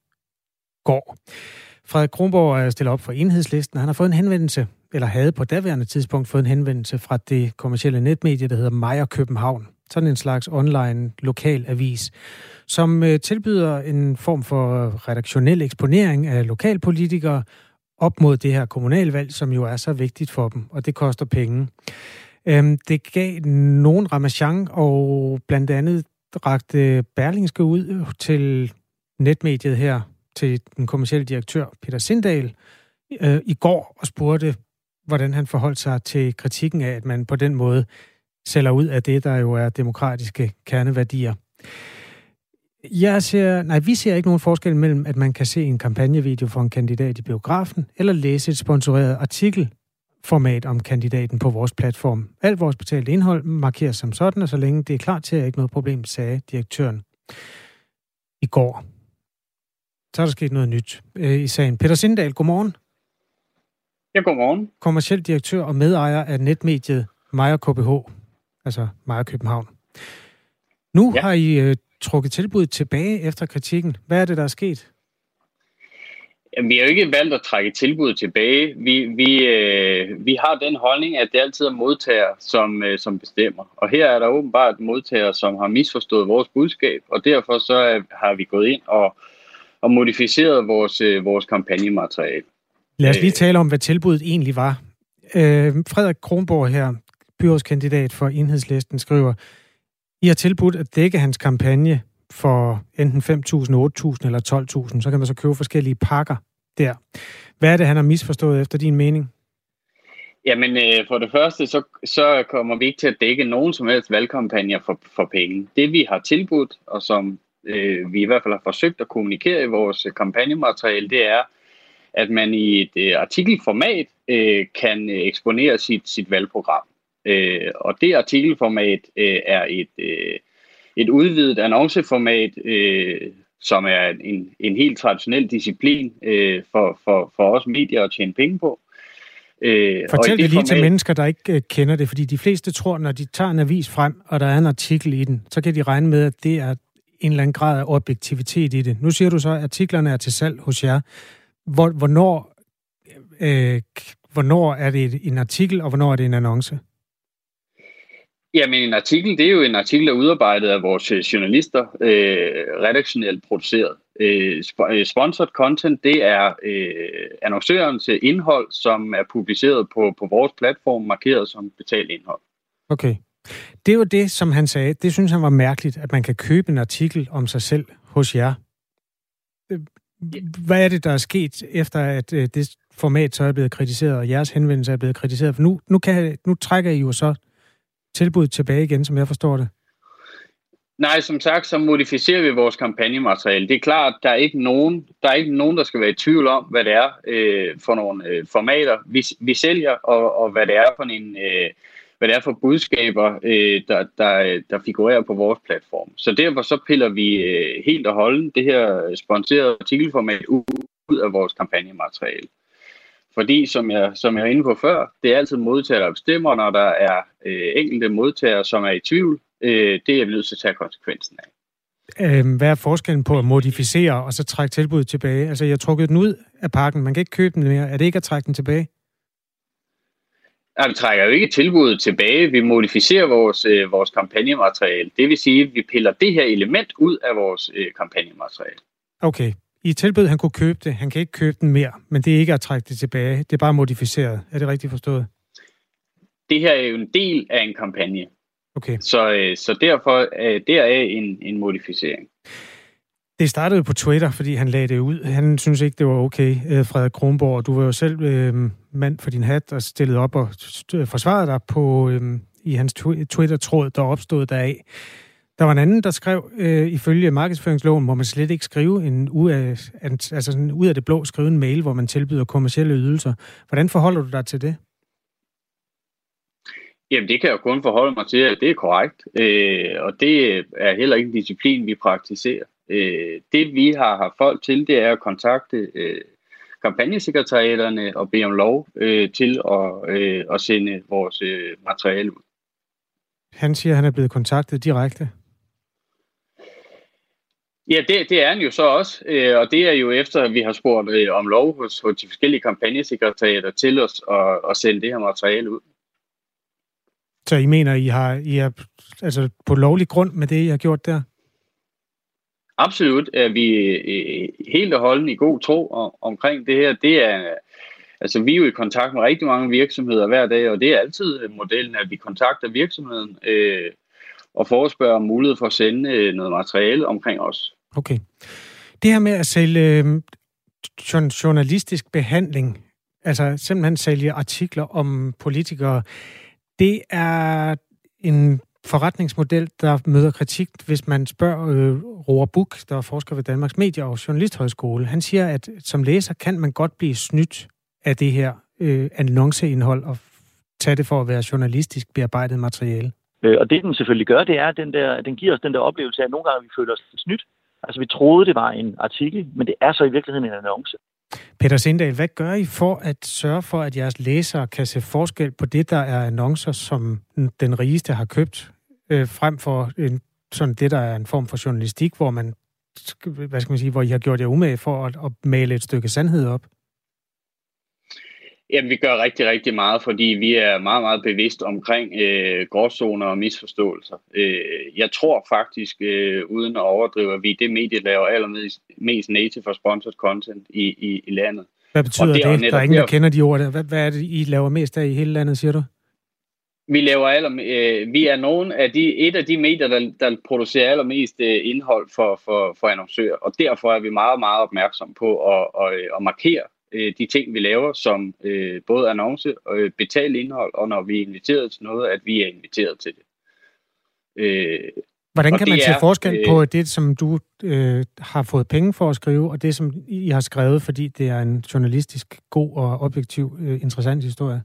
går. Frederik Kronborg er stillet op for enhedslisten. Han har fået en henvendelse, eller havde på daværende tidspunkt fået en henvendelse fra det kommercielle netmedie, der hedder Meyer København. Sådan en slags online lokal avis, som øh, tilbyder en form for øh, redaktionel eksponering af lokalpolitikere op mod det her kommunalvalg, som jo er så vigtigt for dem, og det koster penge. Øhm, det gav nogen ramachan, og blandt andet rakte Berlingske ud til netmediet her, til den kommercielle direktør Peter Sindal, øh, i går og spurgte, hvordan han forholdt sig til kritikken af, at man på den måde sælger ud af det, der jo er demokratiske kerneværdier. Jeg ser, nej, vi ser ikke nogen forskel mellem, at man kan se en kampagnevideo for en kandidat i biografen, eller læse et sponsoreret artikelformat om kandidaten på vores platform. Alt vores betalte indhold markeres som sådan, og så længe det er klart til, at ikke noget problem, sagde direktøren i går. Så er der sket noget nyt øh, i sagen. Peter Sindal, godmorgen. Ja, godmorgen. Kommerciel direktør og medejer af netmediet Meyer KBH, altså Meyer København. Nu ja. har I øh, trukket tilbuddet tilbage efter kritikken. Hvad er det, der er sket? Jamen, vi har jo ikke valgt at trække tilbuddet tilbage. Vi, vi, øh, vi har den holdning, at det altid er modtager, som, øh, som bestemmer. Og her er der åbenbart modtager, som har misforstået vores budskab, og derfor så er, har vi gået ind og, og modificeret vores, øh, vores kampagnemateriale. Lad os lige øh. tale om, hvad tilbuddet egentlig var. Øh, Frederik Kronborg her, byrådskandidat for Enhedslisten, skriver, i har tilbudt at dække hans kampagne for enten 5.000, 8.000 eller 12.000. Så kan man så købe forskellige pakker der. Hvad er det, han har misforstået efter din mening? Jamen, øh, for det første, så, så kommer vi ikke til at dække nogen som helst valgkampagner for, for penge. Det, vi har tilbudt, og som øh, vi i hvert fald har forsøgt at kommunikere i vores kampagnemateriale, det er, at man i et øh, artikelformat øh, kan eksponere sit, sit valgprogram. Øh, og det artikelformat øh, er et, øh, et udvidet annonceformat, øh, som er en, en helt traditionel disciplin øh, for, for, for os medier at tjene penge på. Øh, Fortæl det, det lige format... til mennesker, der ikke øh, kender det, fordi de fleste tror, når de tager en avis frem, og der er en artikel i den, så kan de regne med, at det er en eller anden grad af objektivitet i det. Nu siger du så, at artiklerne er til salg hos jer. Hvor, hvornår, øh, hvornår er det en artikel, og hvornår er det en annonce? Jamen en artikel, det er jo en artikel, der er udarbejdet af vores øh, journalister, øh, redaktionelt produceret. Øh, øh, sponsored content, det er øh, annoncørens øh, indhold, som er publiceret på, på vores platform, markeret som betalt indhold. Okay. Det var det, som han sagde. Det synes han var mærkeligt, at man kan købe en artikel om sig selv hos jer. Hvad er det, der er sket, efter at det format så er blevet kritiseret, og jeres henvendelse er blevet kritiseret? For nu, nu, kan, nu trækker I jo så tilbud tilbage igen, som jeg forstår det? Nej, som sagt, så modificerer vi vores kampagnemateriale. Det er klart, der er ikke nogen, der er ikke nogen, der skal være i tvivl om, hvad det er øh, for nogle øh, formater, vi, vi sælger, og, og hvad det er for en, øh, hvad det er for budskaber, øh, der, der, der figurerer på vores platform. Så derfor så piller vi øh, helt og holden det her sponsorerede artikelformat ud af vores kampagnemateriale. Fordi, som jeg, som jeg er inde på før, det er altid modtager, der bestemmer, når der er øh, enkelte modtagere, som er i tvivl. Øh, det er vi nødt til at tage konsekvensen af. Øhm, hvad er forskellen på at modificere og så trække tilbuddet tilbage? Altså, jeg har trukket den ud af pakken. Man kan ikke købe den mere. Er det ikke at trække den tilbage? Ja, vi trækker jo ikke tilbuddet tilbage. Vi modificerer vores, øh, vores kampagnemateriale. Det vil sige, at vi piller det her element ud af vores øh, kampagnemateriale. Okay. I tilbud, han kunne købe det. Han kan ikke købe den mere, men det er ikke at trække det tilbage. Det er bare modificeret. Er det rigtigt forstået? Det her er jo en del af en kampagne. Okay. Så, øh, så derfor øh, der er en, en modificering. Det startede på Twitter, fordi han lagde det ud. Han synes ikke, det var okay, øh, Frederik Kronborg. Du var jo selv øh, mand for din hat og stillede op og forsvarede dig på, øh, i hans Twitter-tråd, der opstod deraf. Der var en anden, der skrev, øh, ifølge markedsføringsloven, må man slet ikke skrive en ud af, altså sådan ud af det blå skrive en mail, hvor man tilbyder kommersielle ydelser. Hvordan forholder du dig til det? Jamen, det kan jeg jo kun forholde mig til, at det er korrekt. Øh, og det er heller ikke en disciplin, vi praktiserer. Øh, det, vi har haft folk til, det er at kontakte øh, kampagnesekretariaterne og bede om lov øh, til at, øh, at sende vores øh, materiale ud. Han siger, at han er blevet kontaktet direkte. Ja, det, det er han jo så også, øh, og det er jo efter, at vi har spurgt øh, om lov hos, hos de forskellige kampagnesekretariater til os at, at sende det her materiale ud. Så I mener, I har I er altså på lovlig grund med det, I har gjort der? Absolut er vi øh, helt og holdende i god tro om, omkring det her. Det er, altså vi er jo i kontakt med rigtig mange virksomheder hver dag, og det er altid modellen, at vi kontakter virksomheden øh, og forespørger om mulighed for at sende øh, noget materiale omkring os. Okay. Det her med at sælge øh, journalistisk behandling, altså simpelthen sælge artikler om politikere, det er en forretningsmodel, der møder kritik, hvis man spørger øh, Roar Buk, der er forsker ved Danmarks Medie- og Journalisthøjskole. Han siger, at som læser kan man godt blive snydt af det her øh, annonceindhold og tage det for at være journalistisk bearbejdet materiale. Øh, og det den selvfølgelig gør, det er, at den, der, den giver os den der oplevelse af, at nogle gange vi føler os snydt. Altså vi troede, det var en artikel, men det er så i virkeligheden en annonce. Peter Sindal, hvad gør I for at sørge for, at jeres læsere kan se forskel på det, der er annoncer, som den rigeste har købt, øh, frem for en, sådan det, der er en form for journalistik, hvor man, hvad skal man sige, hvor I har gjort jer umage for at, at male et stykke sandhed op? Jamen, vi gør rigtig, rigtig meget, fordi vi er meget, meget bevidst omkring øh, gråzoner og misforståelser. Øh, jeg tror faktisk, øh, uden at overdrive, at vi det medie laver allermest mest native for sponsored content i, i, i landet. Hvad betyder det? det? Der er ingen, der kender de ord. Hvad, hvad er det, I laver mest af i hele landet, siger du? Vi laver aller, øh, vi er nogle af de, et af de medier, der, der producerer allermest øh, indhold for, for, for annoncører, og derfor er vi meget, meget opmærksom på at, at, at markere øh, de ting, vi laver, som øh, både annonce og øh, betalt indhold, og når vi er inviteret til noget, at vi er inviteret til det. Øh, Hvordan kan man se forskel øh, på det, som du øh, har fået penge for at skrive, og det, som I har skrevet, fordi det er en journalistisk god og objektiv, øh, interessant historie?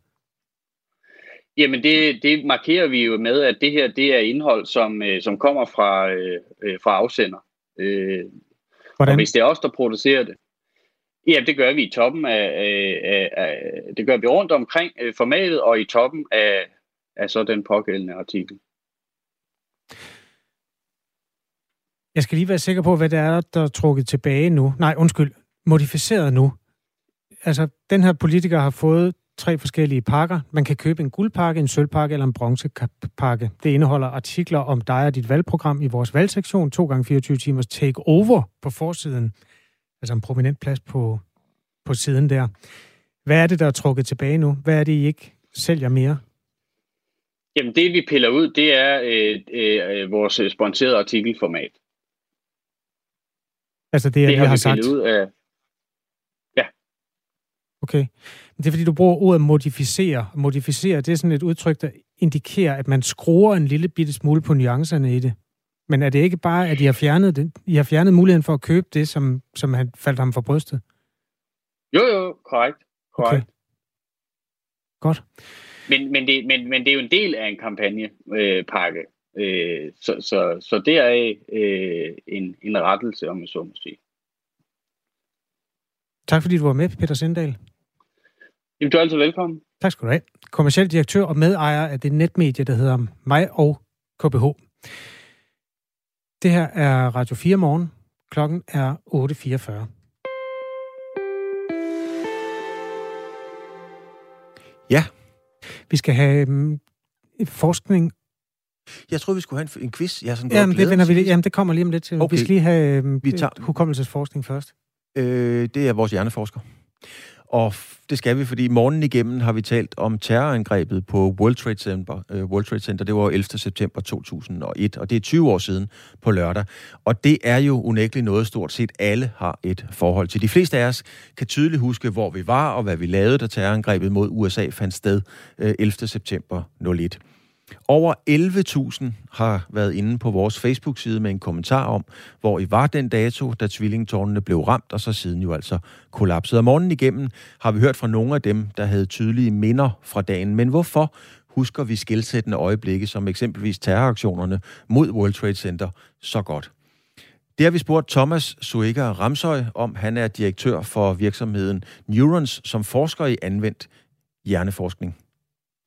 Jamen det, det markerer vi jo med, at det her det er indhold, som, øh, som kommer fra, øh, øh fra afsender. Øh, Hvordan? Og hvis det er os, der producerer det, Ja, det gør vi i toppen af, af, af det gør vi rundt omkring øh, formatet og i toppen af, af så den pågældende artikel. Jeg skal lige være sikker på, hvad det er, der er trukket tilbage nu. Nej, undskyld, modificeret nu. Altså, den her politiker har fået tre forskellige pakker. Man kan købe en guldpakke, en sølvpakke eller en bronzepakke. Det indeholder artikler om dig og dit valgprogram i vores valgsektion, 2 gange 24 timers take-over på forsiden altså en prominent plads på, på siden der. Hvad er det, der er trukket tilbage nu? Hvad er det, I ikke sælger mere? Jamen det, vi piller ud, det er øh, øh, vores sponsorerede artikelformat. Altså det, det har vi har sagt? ud af... Ja. Okay. Men det er fordi, du bruger ordet modificere. Modificere, det er sådan et udtryk, der indikerer, at man skruer en lille bitte smule på nuancerne i det. Men er det ikke bare, at I har fjernet, det? I har fjernet muligheden for at købe det, som, som han faldt ham for brystet? Jo, jo, korrekt. korrekt. Okay. Godt. Men, men, det, men, men det er jo en del af en kampagnepakke. Øh, øh, så, så, så det er øh, en, en rettelse, om jeg så må sige. Tak fordi du var med, Peter Sindal. Jamen, du er altid velkommen. Tak skal du have. Kommerciel direktør og medejer af det netmedie, der hedder Mig og KBH. Det her er Radio 4 morgen. Klokken er 8.44. Ja. Vi skal have um, forskning. Jeg tror vi skulle have en, en quiz. Jeg sådan jamen, det vender vi, jamen, det kommer lige om lidt til. Okay. Vi skal lige have um, vi tager... hukommelsesforskning først. Øh, det er vores hjerneforsker. Og det skal vi, fordi morgen igennem har vi talt om terrorangrebet på World Trade Center. Øh, World Trade Center, det var 11. september 2001, og det er 20 år siden på lørdag. Og det er jo unægteligt noget, stort set alle har et forhold til. De fleste af os kan tydeligt huske, hvor vi var og hvad vi lavede, da terrorangrebet mod USA fandt sted øh, 11. september 01. Over 11.000 har været inde på vores Facebook-side med en kommentar om, hvor I var den dato, da tvillingtårnene blev ramt, og så siden jo altså kollapset. Og morgenen igennem har vi hørt fra nogle af dem, der havde tydelige minder fra dagen. Men hvorfor husker vi skilsættende øjeblikke, som eksempelvis terroraktionerne mod World Trade Center, så godt? Det har vi spurgt Thomas Suega Ramsøj om. Han er direktør for virksomheden Neurons, som forsker i anvendt hjerneforskning.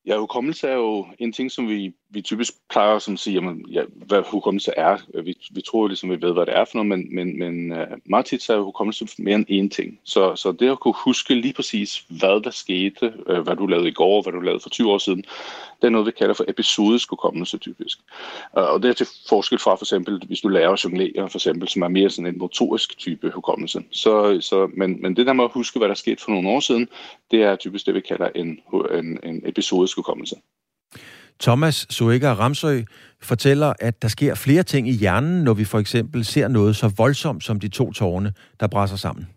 Ja, hukommelse er jo en ting, som vi, vi typisk plejer at sige, jamen, ja, hvad hukommelse er. Vi, vi tror ligesom, vi ved, hvad det er for noget, men, men, men uh, meget tit så er hukommelse mere end én ting. Så, så det at kunne huske lige præcis, hvad der skete, uh, hvad du lavede i går, hvad du lavede for 20 år siden, det er noget, vi kalder for episodisk hukommelse typisk. Uh, og det er til forskel fra for eksempel, hvis du lærer at jonglere, for eksempel, som er mere sådan en motorisk type hukommelse. Så, så, men, men det der med at huske, hvad der skete for nogle år siden, det er typisk det, vi kalder en, en, en episodisk hukommelse. Thomas Suega Ramsø fortæller, at der sker flere ting i hjernen, når vi for eksempel ser noget så voldsomt som de to tårne, der brænder sammen.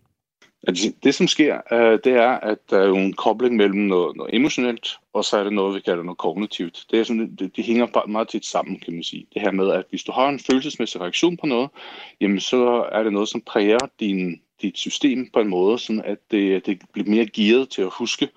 Det, som sker, øh, det er, at der er en kobling mellem noget, noget emotionelt, og så er det noget, vi kalder noget kognitivt. Det, er sådan, det, det hænger meget tit sammen, kan man sige. Det her med, at hvis du har en følelsesmæssig reaktion på noget, jamen så er det noget, som præger din, dit system på en måde, sådan at det, det bliver mere gearet til at huske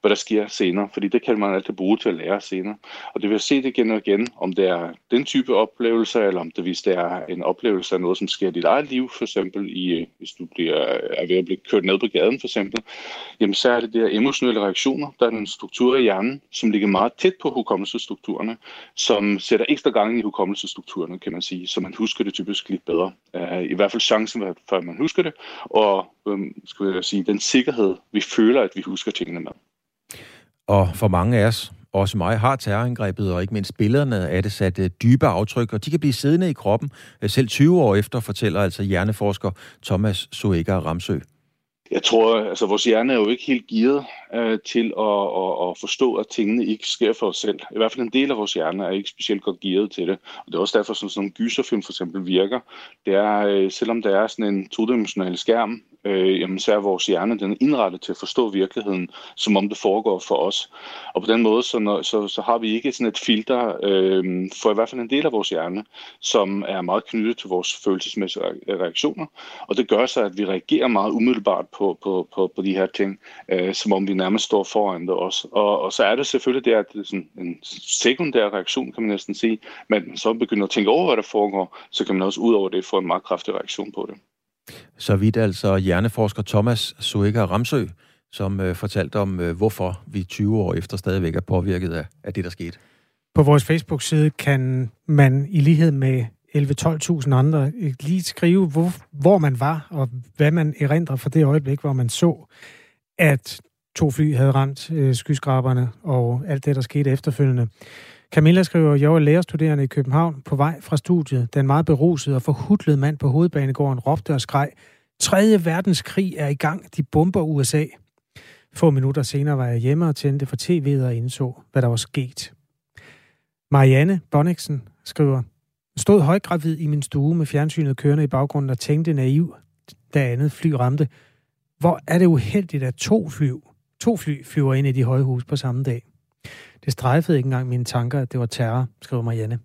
hvad der sker senere, fordi det kan man altid bruge til at lære senere. Og det vil se det igen og igen, om det er den type oplevelser, eller om det, hvis det er en oplevelse af noget, som sker i dit eget liv, for eksempel i, hvis du bliver, er ved at blive kørt ned på gaden, for eksempel, jamen så er det der emotionelle reaktioner, der er en struktur i hjernen, som ligger meget tæt på hukommelsesstrukturerne, som sætter ekstra gang i hukommelsesstrukturerne, kan man sige, så man husker det typisk lidt bedre. Øh, I hvert fald chancen for, at man husker det, og øhm, skal jeg sige, den sikkerhed, vi føler, at vi husker tingene med. Og for mange af os, også mig, har terrorangrebet og ikke mindst billederne af det sat øh, dybe aftryk, og de kan blive siddende i kroppen øh, selv 20 år efter, fortæller altså hjerneforsker Thomas Soega Ramsø. Jeg tror, altså vores hjerne er jo ikke helt gearet øh, til at, at, at forstå, at tingene ikke sker for os selv. I hvert fald en del af vores hjerne er ikke specielt godt gearet til det. Og det er også derfor, sådan, sådan en gyserfilm for eksempel virker. Det er, øh, selvom der er sådan en todimensional skærm, øh, jamen, så er vores hjerne den er indrettet til at forstå virkeligheden, som om det foregår for os. Og på den måde, så, når, så, så har vi ikke sådan et filter øh, for i hvert fald en del af vores hjerne, som er meget knyttet til vores følelsesmæssige reaktioner. Og det gør så, at vi reagerer meget umiddelbart på, på, på, på de her ting, øh, som om vi nærmest står foran det også. Og, og så er det selvfølgelig det, at det er sådan en sekundær reaktion, kan man næsten sige, men så begynder at tænke over, hvad der foregår, så kan man også ud over det få en meget kraftig reaktion på det. Så vidt altså hjerneforsker Thomas Suega Ramsø, som øh, fortalte om, øh, hvorfor vi 20 år efter stadigvæk er påvirket af, af det, der skete. På vores Facebook-side kan man i lighed med 11-12.000 andre lige skrive, hvor, hvor man var, og hvad man erindrer fra det øjeblik, hvor man så, at to fly havde ramt øh, skyskraberne og alt det, der skete efterfølgende. Camilla skriver, jeg var lærerstuderende i København på vej fra studiet. Den meget berusede og forhudlede mand på hovedbanegården råbte og skreg, 3. verdenskrig er i gang, de bomber USA. Få minutter senere var jeg hjemme og tændte for tv'et og indså, hvad der var sket. Marianne Bonniksen skriver, stod højgravid i min stue med fjernsynet kørende i baggrunden og tænkte naiv, da andet fly ramte. Hvor er det uheldigt, at to fly, to fly flyver ind i de høje hus på samme dag. Det strejfede ikke engang mine tanker, at det var terror, skriver Marianne.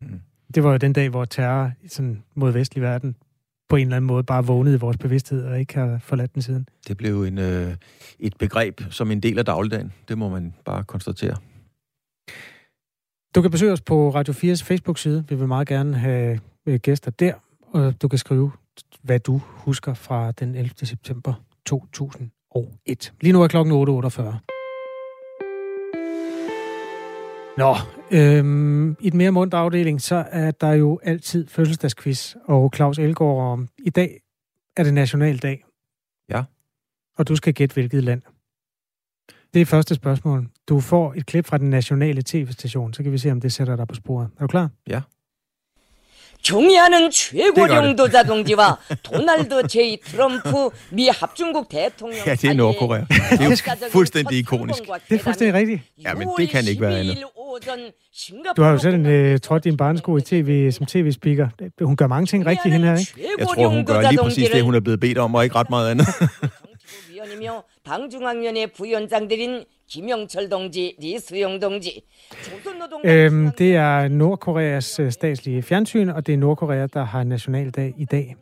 Mm. Det var jo den dag, hvor terror sådan, mod vestlig verden på en eller anden måde bare vågnede i vores bevidsthed og ikke har forladt den siden. Det blev en, øh, et begreb som en del af dagligdagen. Det må man bare konstatere. Du kan besøge os på Radio 4's Facebook-side. Vi vil meget gerne have øh, gæster der, og du kan skrive, hvad du husker fra den 11. september 2001. Lige nu er klokken 8.48. Nå, øhm, i den mere mundt afdeling, så er der jo altid fødselsdagsquiz, og Claus Elgaard, i dag er det nationaldag. Ja. Og du skal gætte, hvilket land. Det er første spørgsmål. Du får et klip fra den nationale tv-station, så kan vi se, om det sætter dig på sporet. Er du klar? Ja. 경의하는 최고령도 자동지와 도널드 J. 트럼프 미 합중국 대통령 (laughs) Ja, det er Nordkorea. Det er jo fuldstændig ikonisk. Det er fuldstændig rigtigt. Ja, men det kan ikke være andet. Du har jo selv uh, trådt din barnesko i TV, som tv-speaker. Hun gør mange ting rigtigt, hende her, ikke? Jeg tror, hun gør lige præcis det, hun er blevet bedt om, og ikke ret meget andet. (laughs) 위원이며 당중앙위원회 부위원장들인 김영철 동지, 리수용 동지. Øhm, det er Nordkoreas øh, statslige fjernsyn, og det er Nordkorea, der har nationaldag i dag.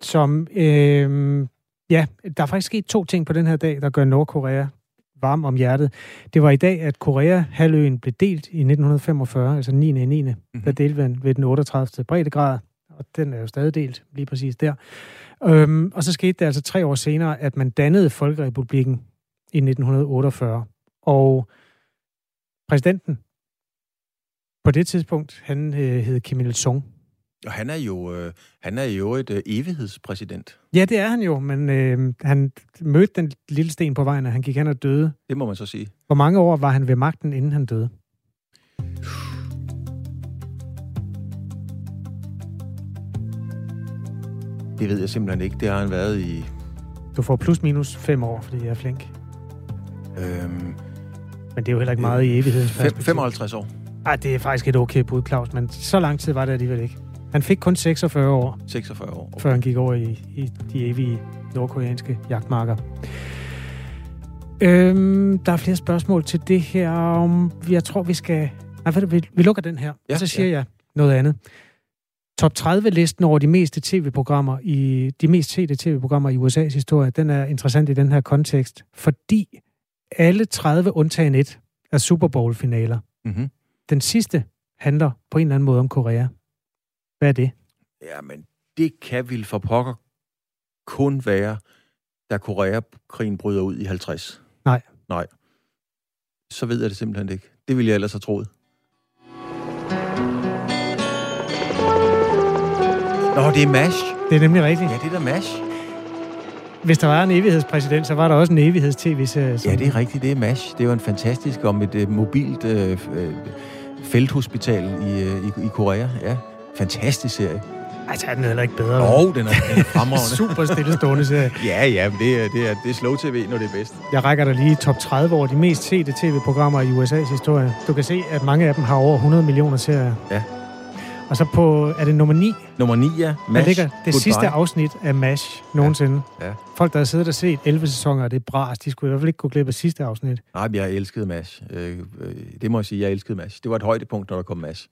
Som, øhm, ja, der er faktisk sket to ting på den her dag, der gør Nordkorea varm om hjertet. Det var i dag, at Korea-halvøen blev delt i 1945, altså 9. 9. Mm-hmm. Der delte man ved den 38. breddegrad, og den er jo stadig delt lige præcis der. Øhm, og så skete det altså tre år senere, at man dannede Folkerepublikken i 1948. Og præsidenten på det tidspunkt, han øh, hed Kim Il-sung. Og han er jo, øh, han er jo et øh, evighedspræsident. Ja, det er han jo, men øh, han mødte den lille sten på vejen, og han gik hen og døde. Det må man så sige. Hvor mange år var han ved magten, inden han døde? Det ved jeg simpelthen ikke. Det har han været i... Du får plus minus fem år, fordi jeg er flink. Øhm, Men det er jo heller ikke meget i evighedens perspektiv. 55 år. Ej, det er faktisk et okay bud, Claus, men så lang tid var det alligevel ikke. Han fik kun 46 år, 46 år. før han gik over i, i de evige nordkoreanske jagtmarker. Øhm, der er flere spørgsmål til det her. om- Jeg tror, vi skal... Nej, vi, vi lukker den her, Ja, og så siger jeg noget andet. Top 30-listen over de meste tv-programmer i de mest sete tv-programmer i USA's historie, den er interessant i den her kontekst, fordi alle 30 undtagen et er Super Bowl-finaler. Mm-hmm. Den sidste handler på en eller anden måde om Korea. Hvad er det? Jamen, det kan vel for pokker kun være, da Koreakrigen bryder ud i 50. Nej. Nej. Så ved jeg det simpelthen ikke. Det ville jeg ellers have troet. Nå, det er MASH. Det er nemlig rigtigt. Ja, det er da MASH. Hvis der var en evighedspræsident, så var der også en evigheds-tv-serie. som- Ja, det er rigtigt. Det er MASH. Det er jo en fantastisk om et uh, mobilt uh, uh, felthospital i, uh, i, i Korea. Ja, fantastisk serie. Ej, så er den heller ikke bedre. Og den er, den er (laughs) fremragende. Super stillestående serie. (laughs) ja, ja, men det er, det, er, det er slow tv, når det er bedst. Jeg rækker dig lige top 30 over de mest sete tv-programmer i USA's historie. Du kan se, at mange af dem har over 100 millioner serier. Ja. Og så på, er det nummer 9, Nummer 9, ja. der MASH. ligger det Goodbye. sidste afsnit af MASH nogensinde. Ja. Folk, der har siddet og set 11 sæsoner, og det er bras, de skulle i hvert fald ikke gå glip af sidste afsnit. Nej, men jeg elskede MASH. Øh, øh, det må jeg sige, jeg elskede MASH. Det var et højdepunkt, når der kom MASH.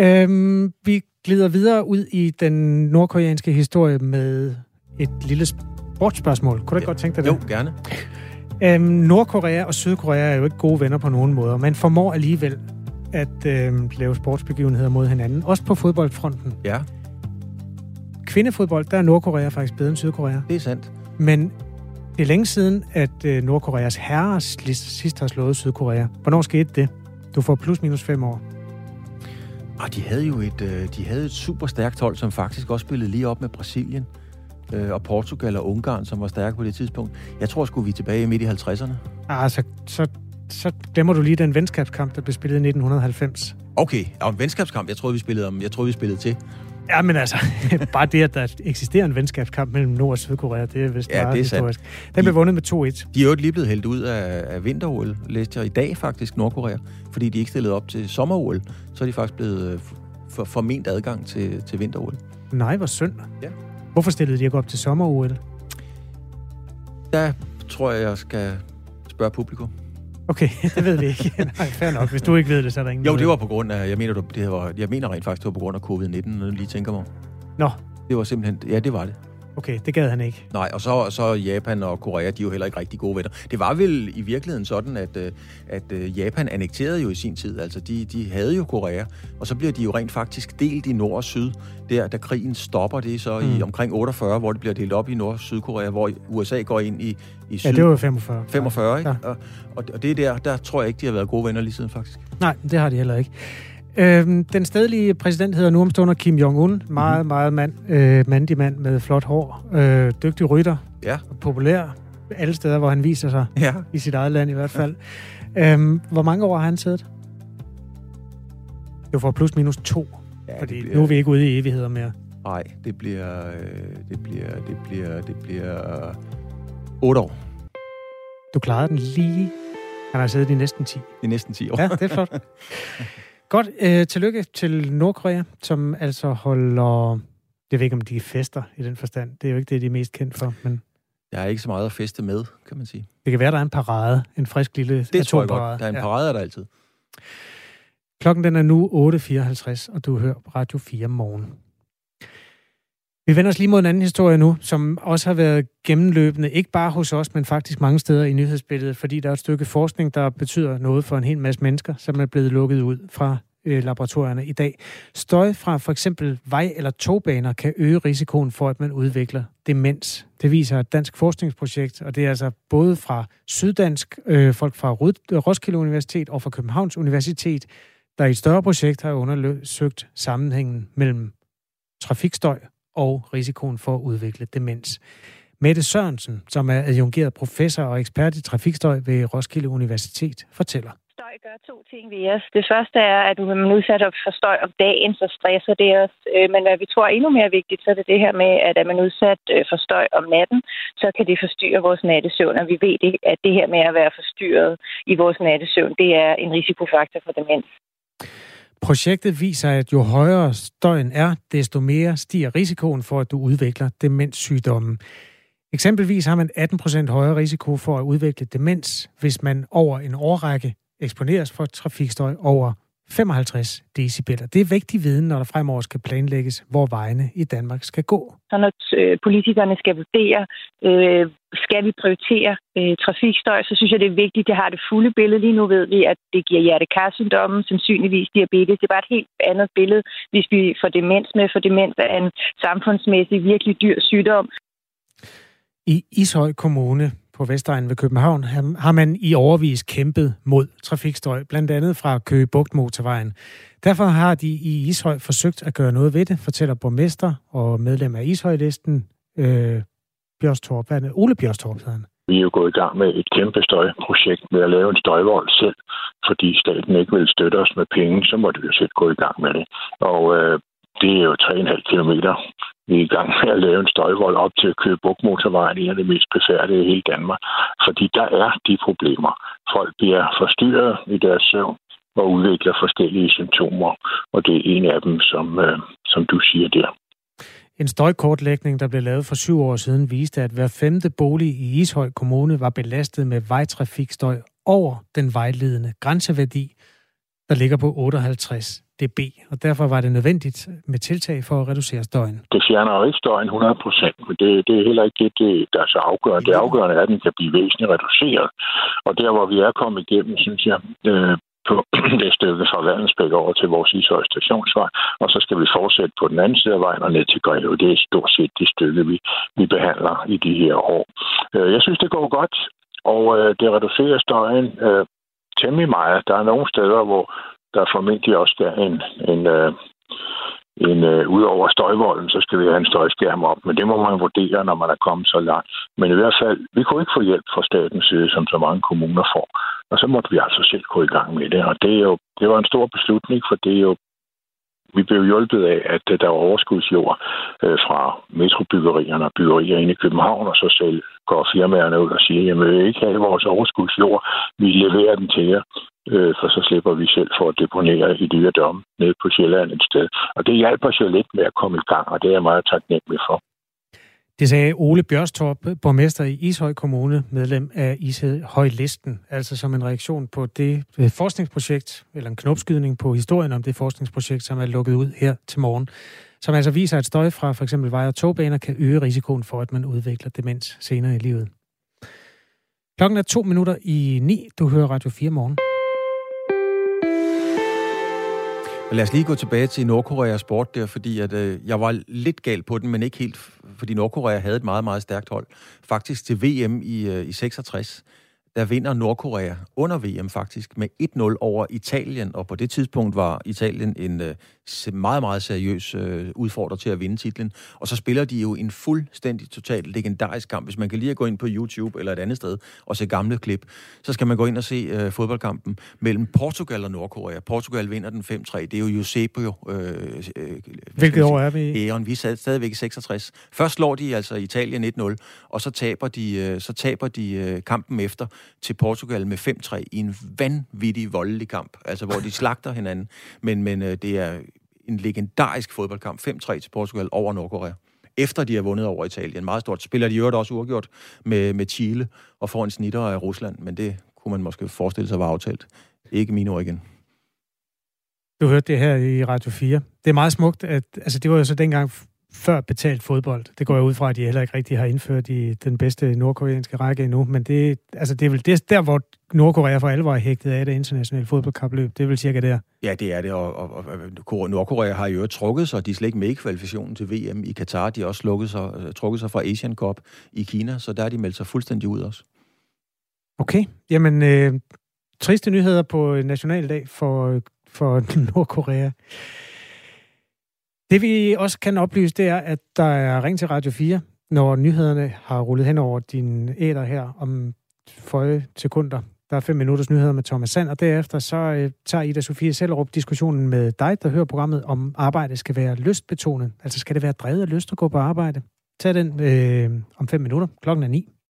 Øhm, vi glider videre ud i den nordkoreanske historie med et lille sportsspørgsmål. Kunne du ikke godt tænke dig det? Jo, gerne. Øhm, Nordkorea og Sydkorea er jo ikke gode venner på nogen måder. Man formår alligevel at øhm, lave sportsbegivenheder mod hinanden. Også på fodboldfronten. Ja, Kvindefodbold, der er Nordkorea faktisk bedre end Sydkorea. det er sandt. Men det er længe siden, at øh, Nordkoreas herrer sidst har slået Sydkorea. Hvornår skete det? Du får plus minus fem år. Og de havde jo et, øh, de havde et super stærkt hold, som faktisk også spillede lige op med Brasilien øh, og Portugal og Ungarn, som var stærke på det tidspunkt. Jeg tror, skulle vi tilbage midt i 50'erne. Ah, så, så, glemmer du lige den venskabskamp, der blev spillet i 1990. Okay, og en venskabskamp. Jeg troede, vi spillede, om, jeg troede, vi spillede til. Ja, men altså, (laughs) bare det, at der eksisterer en venskabskamp mellem Nord- og Sydkorea, det er vist Ja, det er sandt. historisk. Den blev vundet med 2-1. De er jo lige blevet hældt ud af, af vinter-OL, læste jeg i dag faktisk, Nordkorea, fordi de ikke stillede op til sommer-OL. Så er de faktisk blevet øh, for, forment adgang til, til vinter-OL. Nej, hvor synd. Ja. Hvorfor stillede de ikke op til sommer-OL? Der tror jeg, jeg skal spørge publikum. Okay, (laughs) det ved vi ikke. (laughs) Nej, fair nok. Hvis du ikke ved det, så er der ingen... Jo, det var på grund af, jeg mener, du- det var, jeg mener rent faktisk, det var på grund af covid-19, når du lige tænker mig. Nå, Det var simpelthen, ja, det var det. Okay, det gad han ikke. Nej, og så, så Japan og Korea, de er jo heller ikke rigtig gode venner. Det var vel i virkeligheden sådan, at, øh, at øh, Japan annekterede jo i sin tid. Altså, de, de havde jo Korea, og så bliver de jo rent faktisk delt i nord og syd. Der, da krigen stopper, det så mm. i omkring 48, hvor det bliver delt op i nord- og sydkorea, hvor USA går ind i, i syd. Ja, det var jo 45. 45, ikke? Ja. Og, og, og det er der, der tror jeg ikke, de har været gode venner lige siden, faktisk. Nej, det har de heller ikke. Øhm, den stedlige præsident hedder nu omstående Kim Jong-un. Meget, mm-hmm. meget mand, øh, mandig mand med flot hår. Øh, dygtig rytter. Ja. Populær alle steder, hvor han viser sig. Ja. I sit eget land i hvert fald. Ja. Øhm, hvor mange år har han siddet? Du får plus minus to. Ja, fordi det bliver... nu er vi ikke ude i evigheder mere. Nej, det bliver, øh, det bliver, det bliver, det bliver øh, 8 år. Du klarede den lige. Han har siddet i næsten 10. I næsten 10 år. Ja, det er flot. (laughs) Godt. Øh, tillykke til Nordkorea, som altså holder... Jeg ved ikke, om de fester i den forstand. Det er jo ikke det, de er mest kendt for, men Jeg er ikke så meget at feste med, kan man sige. det kan være, der er en parade. En frisk lille Det tror jeg godt. Der er en parade, er der altid. Klokken den er nu 8.54, og du hører Radio 4 morgen. Vi vender os lige mod en anden historie nu, som også har været gennemløbende, ikke bare hos os, men faktisk mange steder i nyhedsbilledet, fordi der er et stykke forskning, der betyder noget for en hel masse mennesker, som er blevet lukket ud fra øh, laboratorierne i dag. Støj fra for eksempel vej- eller togbaner kan øge risikoen for, at man udvikler demens. Det viser et dansk forskningsprojekt, og det er altså både fra Syddansk, øh, folk fra Roskilde Universitet og fra Københavns Universitet, der i et større projekt har undersøgt sammenhængen mellem trafikstøj og risikoen for at udvikle demens. Mette Sørensen, som er adjungeret professor og ekspert i trafikstøj ved Roskilde Universitet, fortæller. Støj gør to ting ved os. Det første er, at når man er udsat for støj om dagen, så stresser det os. Øh, men hvad vi tror er endnu mere vigtigt, så er det det her med, at er man udsat øh, for støj om natten, så kan det forstyrre vores nattesøvn. Og vi ved, det, at det her med at være forstyrret i vores nattesøvn, det er en risikofaktor for demens. Projektet viser, at jo højere støjen er, desto mere stiger risikoen for, at du udvikler demenssygdommen. Eksempelvis har man 18% højere risiko for at udvikle demens, hvis man over en årrække eksponeres for trafikstøj over 55 decibel. Det er vigtig viden, når der fremover skal planlægges, hvor vejene i Danmark skal gå. Så når øh, politikerne skal vurdere, øh, skal vi prioritere øh, trafikstøj, så synes jeg, det er vigtigt, at det har det fulde billede. Lige nu ved vi, at det giver hjertekarsyndromen, sandsynligvis diabetes. Det er bare et helt andet billede, hvis vi får demens med, for demens er en samfundsmæssig virkelig dyr sygdom. I Ishøj Kommune på Vestegnen ved København har man i overvis kæmpet mod trafikstøj, blandt andet fra Køge Bugt motorvejen. Derfor har de i Ishøj forsøgt at gøre noget ved det, fortæller borgmester og medlem af Ishøjlisten, øh, Bjørstorp. Ole Bjørstorp hedder han. Vi er jo gået i gang med et kæmpe støjprojekt med at lave en støjvold selv, fordi staten ikke vil støtte os med penge, så måtte vi jo selv gå i gang med det. Og øh, det er jo 3,5 km vi er i gang med at lave en støjvold op til Køge Motorvejen, en af de mest befærdede i hele Danmark. Fordi der er de problemer. Folk bliver forstyrret i deres søvn og udvikler forskellige symptomer, og det er en af dem, som, øh, som du siger der. En støjkortlægning, der blev lavet for syv år siden, viste, at hver femte bolig i Ishøj Kommune var belastet med vejtrafikstøj over den vejledende grænseværdi, der ligger på 58 dB, og derfor var det nødvendigt med tiltag for at reducere støjen. Det fjerner jo ikke støjen 100 procent, men det, det er heller ikke det, det, der er så afgørende. Det afgørende er, at den kan blive væsentligt reduceret. Og der, hvor vi er kommet igennem, synes jeg, øh, på (clears throat) det stykke fra Verdensbæk over til vores Ishøj stationsvej, og så skal vi fortsætte på den anden side af vejen og ned til Greve. Det er stort set det stykke, vi, vi behandler i de her år. Øh, jeg synes, det går godt, og øh, det reducerer støjen øh, temmelig meget. Der er nogle steder, hvor der formentlig også skal en, en, øh, en øh, ud over støjvolden, så skal vi have en støjskærm op. Men det må man vurdere, når man er kommet så langt. Men i hvert fald, vi kunne ikke få hjælp fra statens side, som så mange kommuner får. Og så måtte vi altså selv gå i gang med det. Og det, er jo, det var en stor beslutning, for det er jo vi blev hjulpet af, at øh, der var overskudsjord øh, fra metrobyggerierne og byggerier inde i København, og så selv går firmaerne ud og siger, jamen vi vil ikke have vores overskudsjord, vi leverer den til jer, øh, for så slipper vi selv for at deponere i dyre domme nede på Sjælland et sted. Og det hjælper så lidt med at komme i gang, og det er jeg meget taknemmelig for. Det sagde Ole Bjørstorp, borgmester i Ishøj Kommune, medlem af Ishøj Listen, altså som en reaktion på det øh, forskningsprojekt, eller en knopskydning på historien om det forskningsprojekt, som er lukket ud her til morgen, som altså viser, at støj fra f.eks. vej- og togbaner kan øge risikoen for, at man udvikler demens senere i livet. Klokken er to minutter i ni. Du hører Radio 4 morgen. Lad os lige gå tilbage til Nordkoreas sport der, fordi at, øh, jeg var lidt gal på den, men ikke helt, fordi Nordkorea havde et meget, meget stærkt hold. Faktisk til VM i, øh, i 66, der vinder Nordkorea under VM faktisk med 1-0 over Italien, og på det tidspunkt var Italien en øh, meget, meget seriøs øh, udfordrer til at vinde titlen. Og så spiller de jo en fuldstændig totalt legendarisk kamp. Hvis man kan lige gå ind på YouTube eller et andet sted og se gamle klip, så skal man gå ind og se øh, fodboldkampen mellem Portugal og Nordkorea. Portugal vinder den 5-3. Det er jo Eusebio. Øh, øh, Hvilket år er vi i? Æren. Vi er stadigvæk i 66. Først slår de altså Italien 1-0, og så taber de, øh, så taber de øh, kampen efter til Portugal med 5-3 i en vanvittig voldelig kamp, altså hvor de slagter hinanden. Men, men øh, det er en legendarisk fodboldkamp, 5-3 til Portugal over Nordkorea. Efter de har vundet over Italien. Meget stort. Spiller de jo også uafgjort med, med Chile og får en snitter af Rusland, men det kunne man måske forestille sig var aftalt. Ikke mine ord igen. Du hørte det her i Radio 4. Det er meget smukt, at altså, det var jo så dengang før betalt fodbold. Det går jeg ud fra, at de heller ikke rigtig har indført i den bedste nordkoreanske række endnu. Men det, altså det er vel det, der, hvor Nordkorea for alvor er hægtet af det internationale fodboldkapløb. Det er vel cirka der. Ja, det er det, og, og, og Nordkorea har jo trukket sig. De er slet ikke med i kvalifikationen til VM i Katar. De har også lukket sig, øh, trukket sig fra Asian Cup i Kina, så der er de meldt sig fuldstændig ud også. Okay, jamen øh, triste nyheder på Nationaldag for, for (laughs) Nordkorea. Det vi også kan oplyse, det er, at der er ring til Radio 4, når nyhederne har rullet hen over din æder her om føje sekunder. Der er fem minutters nyheder med Thomas Sand, og derefter så øh, tager Ida Sofie Sellerup diskussionen med dig, der hører programmet, om arbejde skal være lystbetonet. Altså skal det være drevet af lyst at gå på arbejde? Tag den øh, om fem minutter. Klokken er ni.